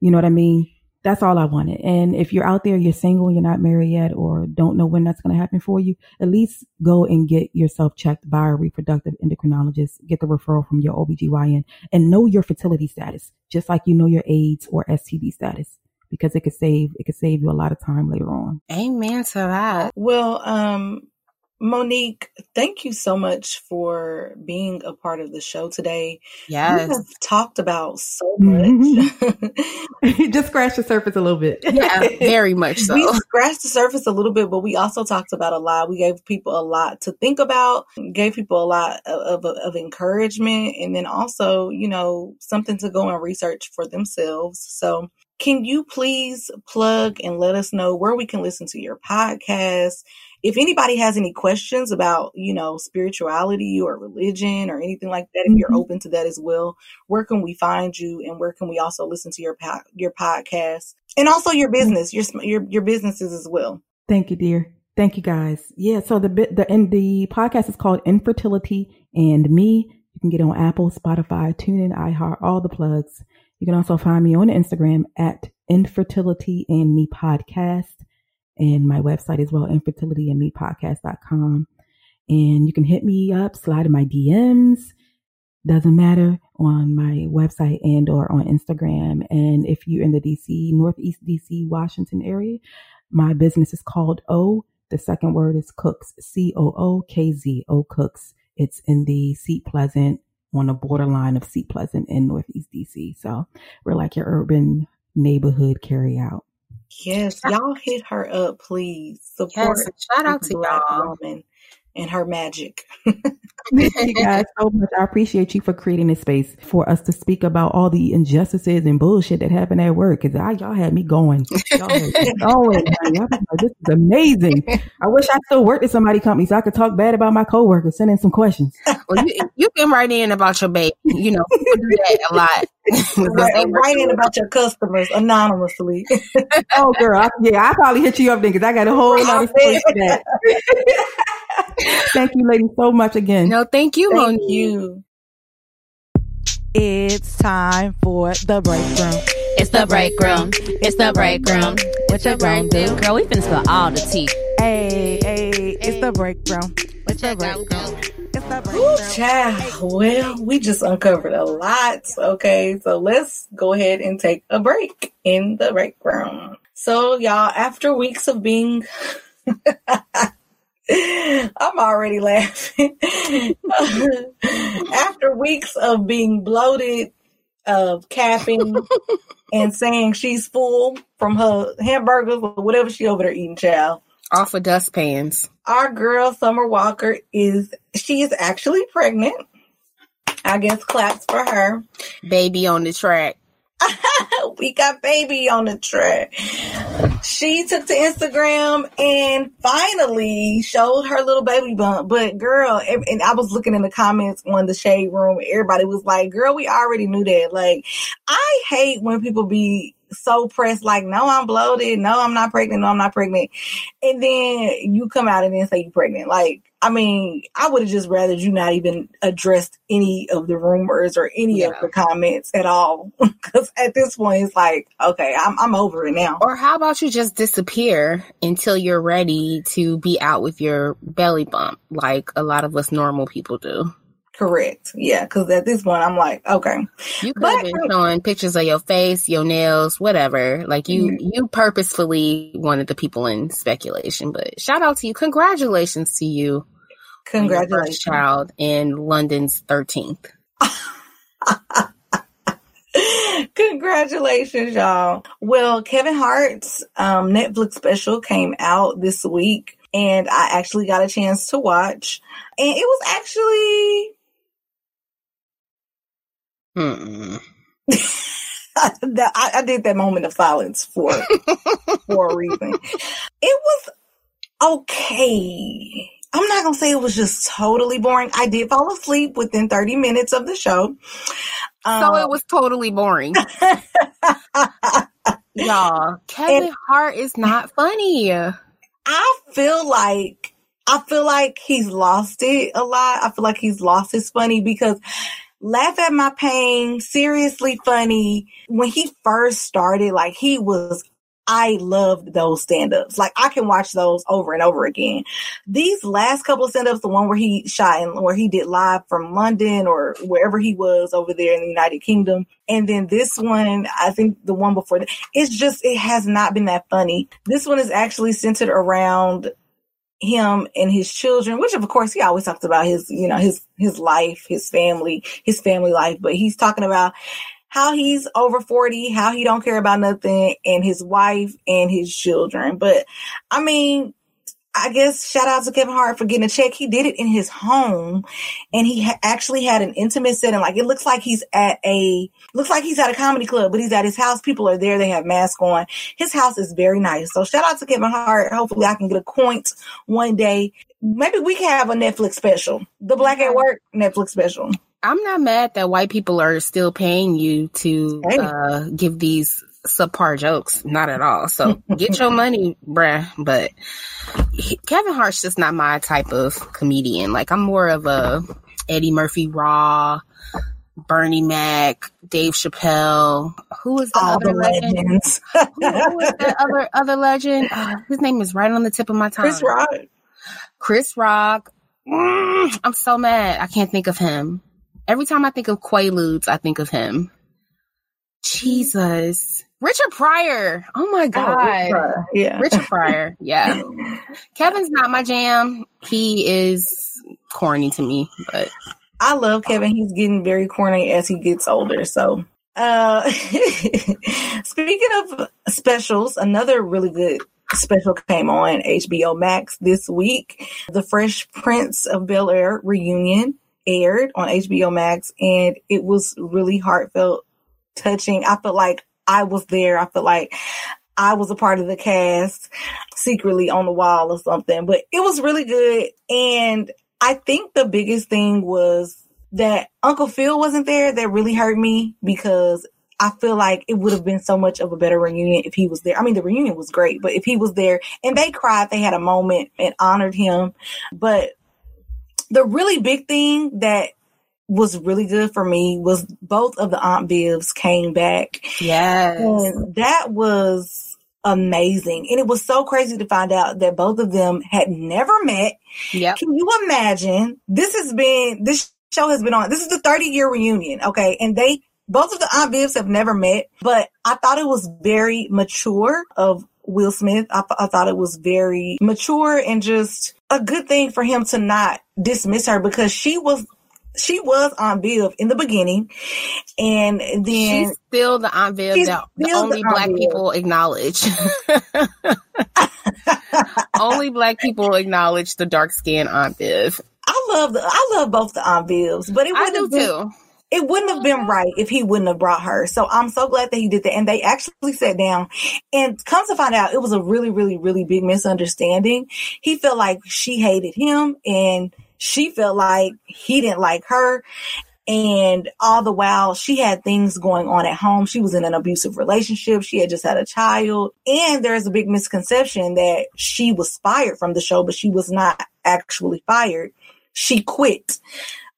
You know what I mean? That's all I wanted. And if you're out there, you're single, you're not married yet, or don't know when that's going to happen for you, at least go and get yourself checked by a reproductive endocrinologist, get the referral from your OBGYN and know your fertility status, just like you know your AIDS or STD status because it could save it could save you a lot of time later on. Amen to that. Well, um Monique, thank you so much for being a part of the show today. Yes. We have talked about so much. Mm-hmm. Just scratched the surface a little bit. Yeah, very much so. We scratched the surface a little bit, but we also talked about a lot. We gave people a lot to think about, gave people a lot of, of, of encouragement, and then also, you know, something to go and research for themselves. So, can you please plug and let us know where we can listen to your podcast? If anybody has any questions about, you know, spirituality or religion or anything like that, if you're mm-hmm. open to that as well, where can we find you and where can we also listen to your po- your podcast and also your business, your your your businesses as well? Thank you, dear. Thank you, guys. Yeah. So the bit the and the podcast is called Infertility and Me. You can get on Apple, Spotify, TuneIn, iHeart, all the plugs. You can also find me on Instagram at Infertility and Me Podcast and my website as well, infertilityandmepodcast.com. And you can hit me up, slide in my DMs. Doesn't matter on my website and or on Instagram. And if you're in the DC, Northeast DC, Washington area, my business is called O. The second word is Cooks, C O O K Z O Cooks. It's in the Seat Pleasant on the borderline of Seat Pleasant in Northeast DC. So we're like your urban neighborhood carry out. Yes, y'all hit her up, please. Support. Yes, shout out to y'all. Woman and her magic. Thank you guys so much. I appreciate you for creating this space for us to speak about all the injustices and bullshit that happened at work. Cause I, y'all had me going. Y'all had me going. this is amazing. I wish I still worked at somebody company so I could talk bad about my coworkers, send in some questions. Well, you, you can write in about your baby. You know, do that a lot. right, write in about your customers anonymously. oh, girl. I, yeah, I probably hit you up then because I got a whole lot of space for that. thank you, ladies, so much again. No, thank you, thank Monique. you. It's time for the break room. It's the break room. It's the break room. What you gonna do? Girl, we finna spill all the tea. Hey, hey, it's the break room. What you gonna do? Ooh, child. Well, we just uncovered a lot. Okay, so let's go ahead and take a break in the break room. So, y'all, after weeks of being I'm already laughing. After weeks of being bloated, of capping and saying she's full from her hamburgers or whatever she over there eating, child. Off of dustpans. Our girl Summer Walker is she is actually pregnant. I guess claps for her. Baby on the track. we got baby on the track. She took to Instagram and finally showed her little baby bump. But girl, and I was looking in the comments on the shade room. Everybody was like, girl, we already knew that. Like, I hate when people be so pressed, like, no, I'm bloated. No, I'm not pregnant. No, I'm not pregnant. And then you come out and then say you're pregnant. Like, I mean, I would have just rather you not even addressed any of the rumors or any yeah. of the comments at all. Because at this point, it's like, okay, I'm, I'm over it now. Or how about you just disappear until you're ready to be out with your belly bump, like a lot of us normal people do? Correct. Yeah, because at this point, I'm like, okay. You could have been showing pictures of your face, your nails, whatever. Like you, mm-hmm. you purposefully wanted the people in speculation. But shout out to you. Congratulations to you. Congratulations. child in London's 13th. Congratulations, y'all. Well, Kevin Hart's um, Netflix special came out this week, and I actually got a chance to watch, and it was actually. Hmm. I, I, did that moment of silence for for a reason. It was okay. I'm not gonna say it was just totally boring. I did fall asleep within 30 minutes of the show. Um, so it was totally boring. Y'all, Kevin and, Hart is not funny. I feel like I feel like he's lost it a lot. I feel like he's lost his funny because laugh at my pain, seriously funny. When he first started, like he was I loved those stand ups. Like I can watch those over and over again. These last couple of stand ups, the one where he shot and where he did live from London or wherever he was over there in the United Kingdom. And then this one, I think the one before that, it's just, it has not been that funny. This one is actually centered around him and his children, which of course he always talks about his, you know, his, his life, his family, his family life, but he's talking about how he's over 40, how he don't care about nothing, and his wife and his children. But I mean, I guess shout out to Kevin Hart for getting a check. He did it in his home and he ha- actually had an intimate setting. Like it looks like he's at a, looks like he's at a comedy club, but he's at his house. People are there. They have masks on. His house is very nice. So shout out to Kevin Hart. Hopefully I can get a coin one day. Maybe we can have a Netflix special, the Black at Work Netflix special. I'm not mad that white people are still paying you to hey. uh, give these subpar jokes. Not at all. So get your money, bruh. But he, Kevin Hart's just not my type of comedian. Like I'm more of a Eddie Murphy Raw, Bernie Mac, Dave Chappelle. Who is the all other the legend? who, who is that other other legend? Uh, his name is right on the tip of my tongue. Chris Rock. Chris Rock. Mm, I'm so mad. I can't think of him. Every time I think of Quaaludes, I think of him. Jesus. Richard Pryor. Oh my God. Oh, yeah. Richard Pryor. Yeah. Kevin's not my jam. He is corny to me, but I love Kevin. He's getting very corny as he gets older. So, uh, speaking of specials, another really good special came on HBO Max this week. The Fresh Prince of Bel Air reunion aired on HBO Max and it was really heartfelt, touching. I felt like I was there. I felt like I was a part of the cast secretly on the wall or something, but it was really good. And I think the biggest thing was that Uncle Phil wasn't there that really hurt me because I feel like it would have been so much of a better reunion if he was there. I mean, the reunion was great, but if he was there and they cried, they had a moment and honored him. But the really big thing that was really good for me was both of the Aunt Vivs came back. Yes. And that was amazing. And it was so crazy to find out that both of them had never met. Yeah. Can you imagine? This has been, this show has been on, this is the 30 year reunion. Okay. And they, both of the Aunt Vivs have never met, but I thought it was very mature of Will Smith. I, I thought it was very mature and just a good thing for him to not dismiss her because she was she was Aunt Viv in the beginning, and then she's still the Aunt Viv that the only the black Viv. people acknowledge. only black people acknowledge the dark skinned Aunt Viv. I love the I love both the Aunt Vivs, but it I do been, too. It wouldn't have been uh-huh. right if he wouldn't have brought her. So I'm so glad that he did that. And they actually sat down and come to find out it was a really, really, really big misunderstanding. He felt like she hated him and she felt like he didn't like her. And all the while she had things going on at home. She was in an abusive relationship. She had just had a child. And there's a big misconception that she was fired from the show, but she was not actually fired. She quit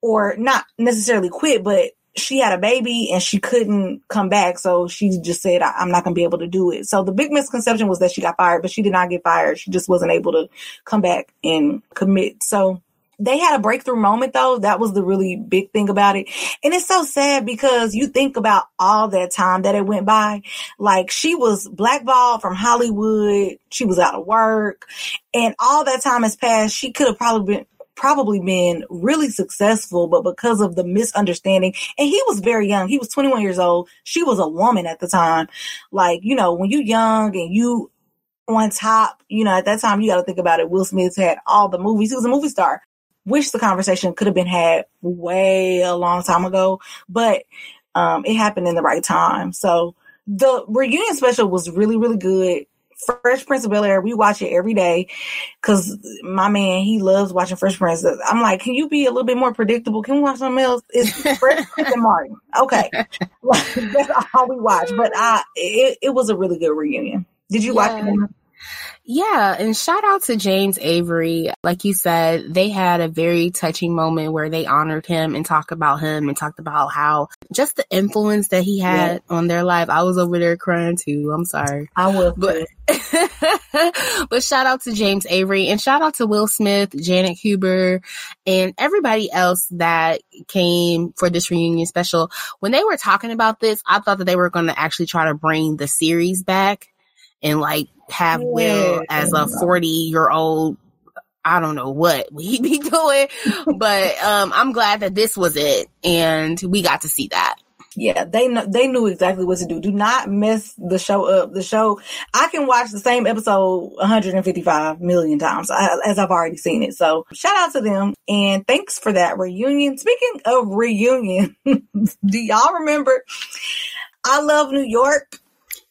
or not necessarily quit, but she had a baby and she couldn't come back. So she just said, I'm not going to be able to do it. So the big misconception was that she got fired, but she did not get fired. She just wasn't able to come back and commit. So they had a breakthrough moment though. That was the really big thing about it. And it's so sad because you think about all that time that it went by. Like she was blackballed from Hollywood. She was out of work and all that time has passed. She could have probably been probably been really successful, but because of the misunderstanding, and he was very young, he was 21 years old. She was a woman at the time. Like, you know, when you're young and you on top, you know, at that time, you got to think about it. Will Smith had all the movies. He was a movie star. Wish the conversation could have been had way a long time ago, but um, it happened in the right time. So the reunion special was really, really good. Fresh Prince of Bel Air, we watch it every day because my man, he loves watching Fresh Prince. I'm like, can you be a little bit more predictable? Can we watch something else? It's Fresh Prince and Martin. Okay. That's all we watch. But I, it, it was a really good reunion. Did you Yeah. watch it? Yeah, and shout out to James Avery. Like you said, they had a very touching moment where they honored him and talked about him and talked about how just the influence that he had on their life. I was over there crying too. I'm sorry. I will. But but shout out to James Avery and shout out to Will Smith, Janet Hubert, and everybody else that came for this reunion special. When they were talking about this, I thought that they were going to actually try to bring the series back and like have Will as a 40 year old. I don't know what we be doing, but um, I'm glad that this was it and we got to see that. Yeah, they know, they knew exactly what to do. Do not mess the show up. The show, I can watch the same episode 155 million times uh, as I've already seen it. So shout out to them and thanks for that reunion. Speaking of reunion, do y'all remember I Love New York?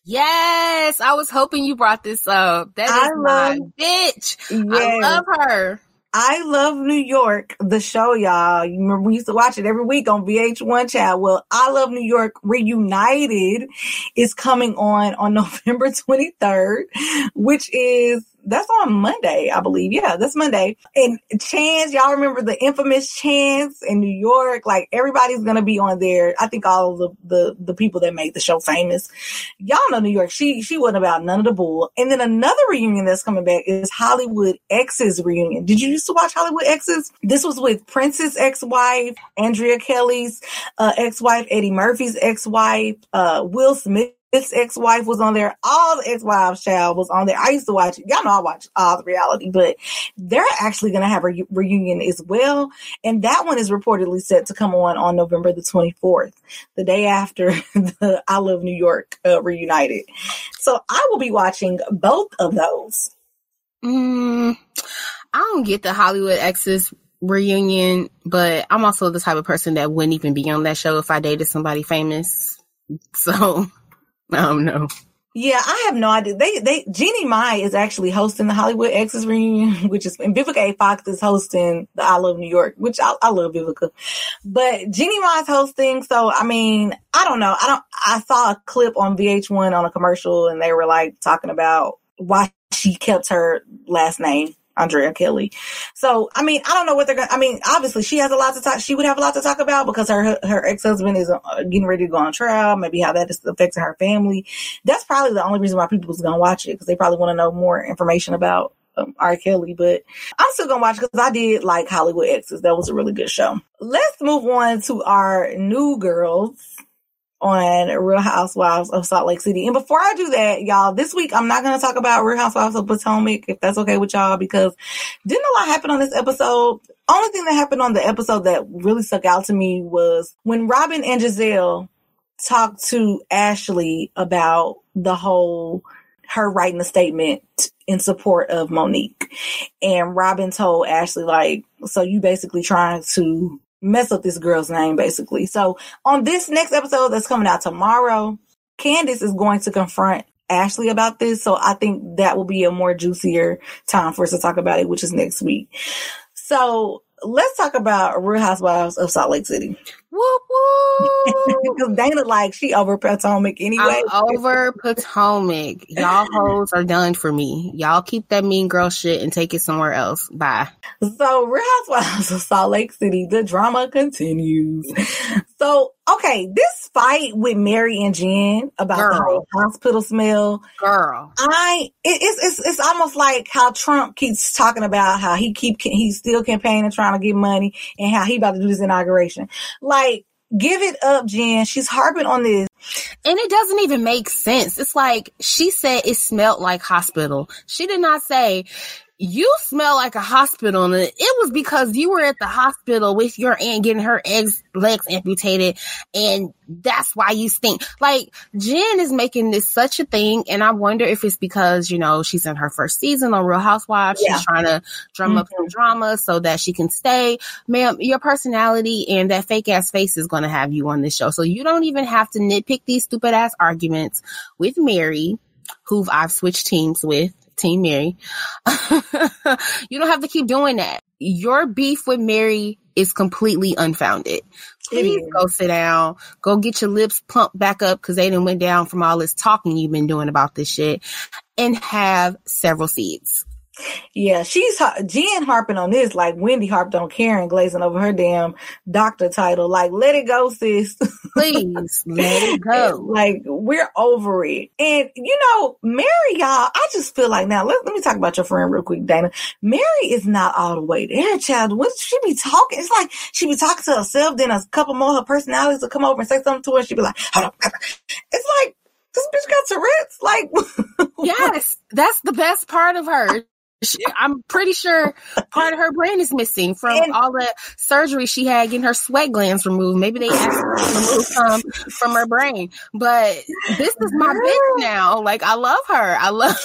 Yes, I was hoping you brought this up. That is I my love- bitch. I love her. I love New York, the show, y'all. You remember we used to watch it every week on VH1 Child. Well, I love New York Reunited is coming on on November 23rd, which is that's on Monday, I believe. Yeah, that's Monday. And Chance, y'all remember the infamous Chance in New York? Like everybody's gonna be on there. I think all of the the, the people that made the show famous. Y'all know New York. She she wasn't about none of the bull. And then another reunion that's coming back is Hollywood Exes reunion. Did you used to watch Hollywood Exes? This was with Prince's ex-wife, Andrea Kelly's uh, ex-wife, Eddie Murphy's ex-wife, uh, Will Smith. His ex-wife was on there. All the ex-wives child was on there. I used to watch. Y'all know I watch all the reality, but they're actually going to have a re- reunion as well. And that one is reportedly set to come on on November the 24th, the day after the I Love New York uh, reunited. So I will be watching both of those. Mm, I don't get the Hollywood Exes reunion, but I'm also the type of person that wouldn't even be on that show if I dated somebody famous. So Oh, I don't. Yeah, I have no idea. They, they, Jeannie Mai is actually hosting the Hollywood Exes reunion, which is, and Vivica A. Fox is hosting the I Love New York, which I, I love Vivica. But Jeannie Mai is hosting, so I mean, I don't know. I don't, I saw a clip on VH1 on a commercial and they were like talking about why she kept her last name. Andrea Kelly. So, I mean, I don't know what they're going to, I mean, obviously she has a lot to talk, she would have a lot to talk about because her, her ex-husband is uh, getting ready to go on trial, maybe how that is affecting her family that's probably the only reason why people's gonna watch it because they probably want to know more information about um, R. Kelly. But I'm still gonna watch because I did like Hollywood Exes. That was a really good show. Let's move on to our new girls on Real Housewives of Salt Lake City. And before I do that, y'all, this week I'm not gonna talk about Real Housewives of Potomac if that's okay with y'all because didn't a lot happen on this episode. Only thing that happened on the episode that really stuck out to me was when Robin and Giselle talked to Ashley about the whole her writing a statement in support of Monique. And Robin told Ashley, like, so you basically trying to mess up this girl's name, basically. So on this next episode that's coming out tomorrow, Candace is going to confront Ashley about this. So I think that will be a more juicier time for us to talk about it, which is next week. So let's talk about Real Housewives of Salt Lake City. Whoop whoop. Because Dana, like, she over Potomac anyway. I'm over Potomac. Y'all hoes are done for me. Y'all keep that mean girl shit and take it somewhere else. Bye. So, Real Housewives of Salt Lake City, the drama continues. So, okay, this fight with Mary and Jen about the Girl. whole hospital smell, Girl. I it, it's it's it's almost like how Trump keeps talking about how he keep he's still campaigning trying to get money and how he about to do this inauguration. Like, give it up, Jen. She's harping on this. And it doesn't even make sense. It's like she said it smelled like hospital. She did not say you smell like a hospital and it was because you were at the hospital with your aunt getting her eggs legs amputated and that's why you stink. Like jen is making this such a thing and i wonder if it's because you know she's in her first season on real housewives. Yeah. she's trying to drum Mm-hmm. up some drama so that she can stay. Ma'am your personality and that fake ass face is going to have you on this show. So you don't even have to nitpick these stupid ass arguments with mary who i've switched teams with team mary you don't have to keep doing that. Your beef with Mary is completely unfounded. Please go sit down. Go get your lips pumped back up because they didn't went down from all this talking you've been doing about this shit, and have several seeds. Yeah, she's Jen harping on this like Wendy harped on Karen glazing over her damn doctor title. Like, let it go, sis. Please let it go. like, we're over it. And you know, Mary, y'all, I just feel like now. Let, let me talk about your friend real quick, Dana. Mary is not all the way there, child. When she be talking, it's like she be talking to herself. Then a couple more of her personalities will come over and say something to her. She be like, hold on. It's like this bitch got Tourette's. Like, Yes, that's the best part of her. She- I'm pretty sure part of her brain is missing from And- all the surgery she had getting her sweat glands removed. Maybe they asked her to remove some from her brain. But this is my bitch now. Like I love her. I love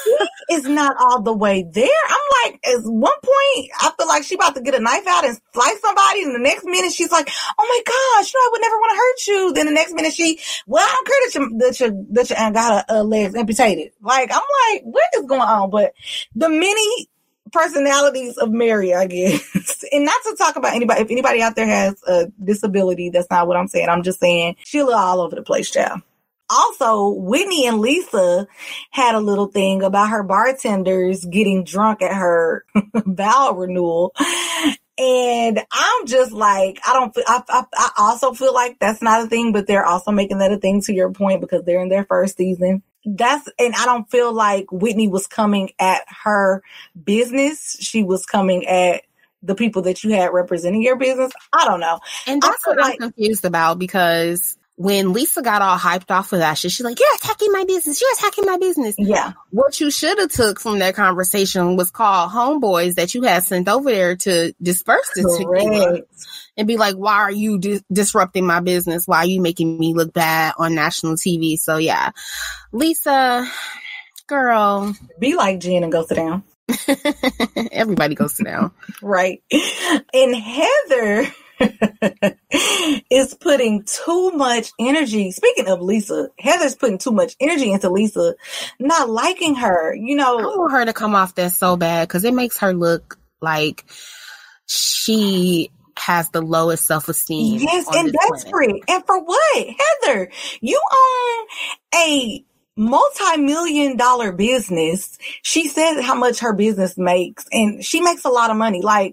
is not all the way there. I'm like, at one point, I feel like she about to get a knife out and slice somebody, and the next minute she's like, "Oh my gosh, no, I would never want to hurt you." Then the next minute she, well, I don't care that you that you that your aunt got her uh, legs amputated. Like, I'm like, what is going on? But the many personalities of Mary, I guess, and not to talk about anybody. If anybody out there has a disability, that's not what I'm saying. I'm just saying she look all over the place, child. Also, Whitney and Lisa had a little thing about her bartenders getting drunk at her vow renewal. And I'm just like, I don't I, I, I also feel like that's not a thing, but they're also making that a thing to your point because they're in their first season. That's, and I don't feel like Whitney was coming at her business. She was coming at the people that you had representing your business. I don't know. And that's what I'm confused about because when Lisa got all hyped off of that shit, she's like, You're attacking my business, you're attacking my business. Yeah. What you should have took from that conversation was call homeboys that you had sent over there to disperse this Correct. and be like, why are you di- disrupting my business? Why are you making me look bad on national TV? So yeah, Lisa, girl, Be like Jen and go sit down. everybody goes sit down. Right. And Heather is putting too much energy. Speaking of Lisa, Heather's putting too much energy into Lisa, not liking her. You know, I want her to come off that so bad because it makes her look like she has the lowest self esteem. yes, and desperate. And for what? Heather, you own a multi-million dollar business. She said how much her business makes and she makes a lot of money. Like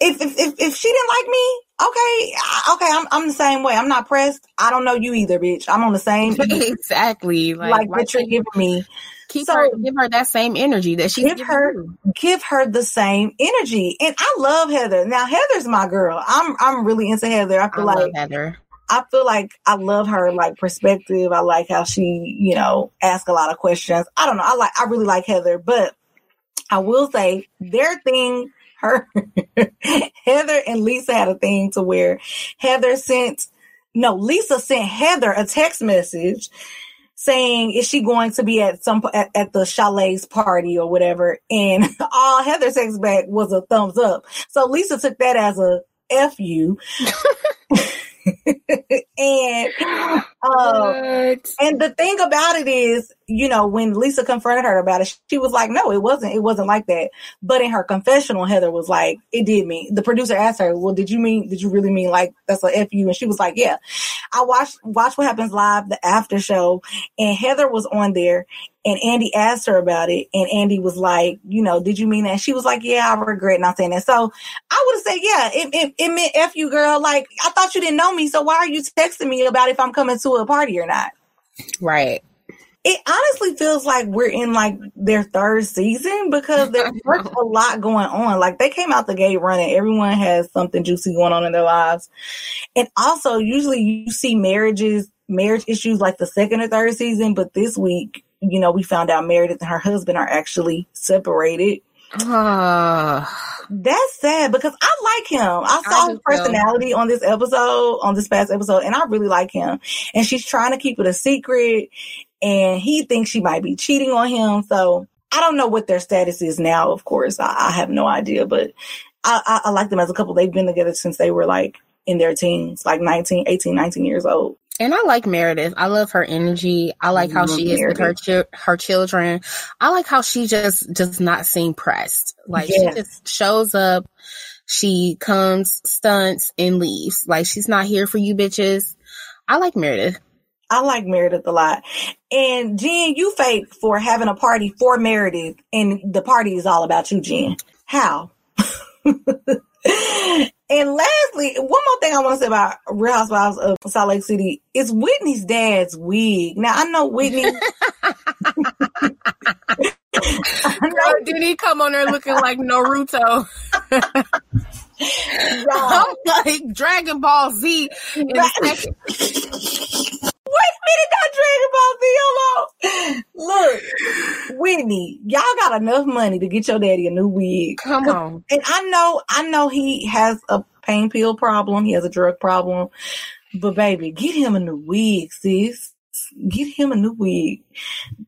if, if, if, if she didn't like me, okay, okay, I'm, I'm the same way. I'm not pressed. I don't know you either, bitch. I'm on the same, exactly. Like, like what you're giving me. keep so- her, give her that same energy that she Give her- you. Give her the same energy. And I love Heather. Now Heather's my girl. I'm, I'm really into Heather. I I feel love like Heather. I feel like I love her like perspective. I like how she, you know, ask a lot of questions. I don't know. I like I really like Heather, but I will say their thing, her Heather and Lisa had a thing to where Heather sent no, Lisa sent Heather a text message saying is she going to be at some at, at the chalet's party or whatever and all Heather text back was a thumbs up. So Lisa took that as a F you. and uh, and the thing about it is, you know, when Lisa confronted her about it, she was like, "No, it wasn't. It wasn't like that." But in her confessional, Heather was like, "It did mean." The producer asked her, "Well, did you mean? Did you really mean like that's a f you?" And she was like, "Yeah." I watched Watch What Happens Live, the after show, and Heather was on there, and Andy asked her about it, and Andy was like, "You know, did you mean that?" She was like, "Yeah, I regret not saying that." So I would have said, "Yeah, it, it, it meant f you, girl." Like I thought you didn't know me, so why are you texting me about if I'm coming to a party or not? Right. it honestly feels like we're in like their third season because there's a lot going on. Like they came out the gate running. Everyone has something juicy going on in their lives. And also usually you see marriages, marriage issues like the second or third season, but this week, you know, we found out Meredith and her husband are actually separated. Uh, That's sad because I like him. I I saw do his personality on this episode, on this past episode, and I really like him. And she's trying to keep it a secret, and he thinks she might be cheating on him. So I don't know what their status is now. Of course, I, I have no idea, but I, I, I like them as a couple. They've been together since they were like in their teens, like 19, 18, 19 years old. And I like Meredith. I love her energy. I like how Love she is with her chi- her children. I like how she just does not seem pressed. Like Yes. she just shows up, she comes, stunts, and leaves. Like she's not here for you bitches. I like Meredith. I like Meredith a lot. And Jen, you fake for having a party for Meredith, and the party is all about you, Jen. How? and lastly, one more thing I want to say about Real Housewives of Salt Lake City is Whitney's dad's wig. Now I know Whitney. I know did he come on there looking like Naruto? I'm like Dragon Ball Z. in a second. Wait a minute, not Dragon Ball Z. Hold. Look, Whitney, y'all got enough money to get your daddy a new wig. Come on. And I know, I know he has a pain pill problem. He has a drug problem. But baby, get him a new wig, sis. Get him a new wig.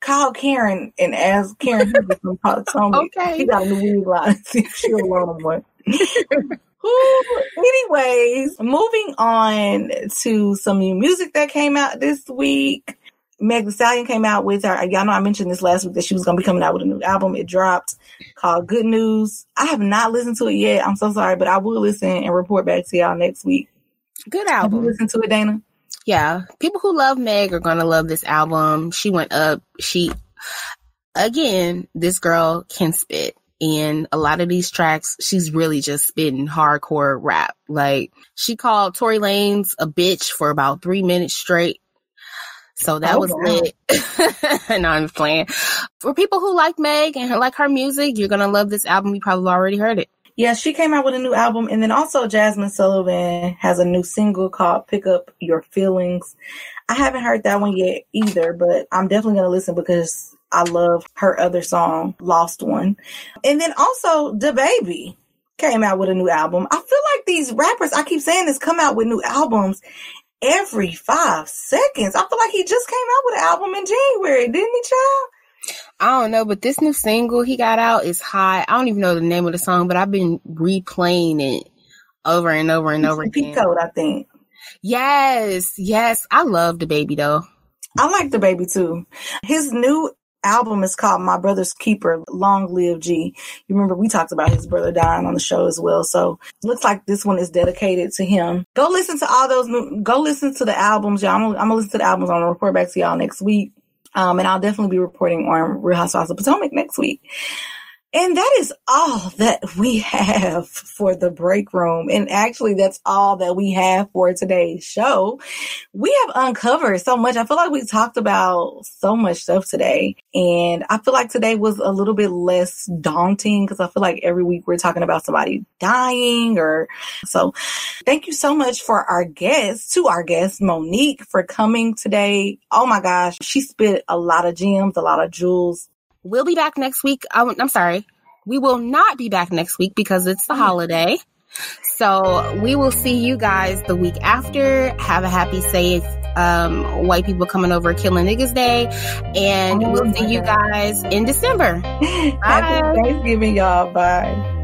Call Karen and ask Karen to some products on. Okay. He got a new wig line. She'll loan him one. Anyways, moving on to some new music that came out this week. Meg Thee Stallion came out with her. Y'all know I mentioned this last week that she was going to be coming out with a new album. It dropped called Good News. I have not listened to it yet. I'm so sorry, but I will listen and report back to y'all next week. Good album. listen to it, Dana? Yeah. People who love Meg are gonna love this album. She went up. She again, this girl can spit. And a lot of these tracks, she's really just spitting hardcore rap. Like she called Tory Lanez a bitch for about three minutes straight. So that Oh, was wow. lit. no, I'm just playing. For people who like Meg and like her music, you're gonna love this album. You probably already heard it. Yeah, she came out with a new album. And then also Jazmine Sullivan has a new single called Pick Up Your Feelings. I haven't heard that one yet either, but I'm definitely going to listen because I love her other song, Lost One. And then also DaBaby came out with a new album. I feel like these rappers, I keep saying this, come out with new albums every five seconds. I feel like he just came out with an album in January, didn't he, child? I don't know, but this new single he got out is high. I don't even know the name of the song, but I've been replaying it over and over and over again. Code, I think. Yes, yes. I love DaBaby though. I like DaBaby too. His new album is called My Brother's Keeper, Long Live G. You remember we talked about his brother dying on the show as well. So looks like this one is dedicated to him. Go listen to all those new, go listen to the albums, y'all. I'm gonna, I'm gonna listen to the albums. I'm gonna report back to y'all next week. Um, and I'll definitely be reporting on Real Housewives of Potomac next week. And that is all that we have for the break room. And actually, that's all that we have for today's show. We have uncovered so much. I feel like we talked about so much stuff today. And I feel like today was a little bit less daunting because I feel like every week we're talking about somebody dying or so. Thank you so much for our guest, to our guest, Monique, for coming today. Oh my gosh, she spit a lot of gems, a lot of jewels. We'll be back next week. I, I'm sorry. We will not be back next week because it's the holiday. So we will see you guys the week after. Have a happy, safe, um, white people coming over killing niggas day. And Oh we'll see you guys in December. Happy Thanksgiving, y'all. Bye.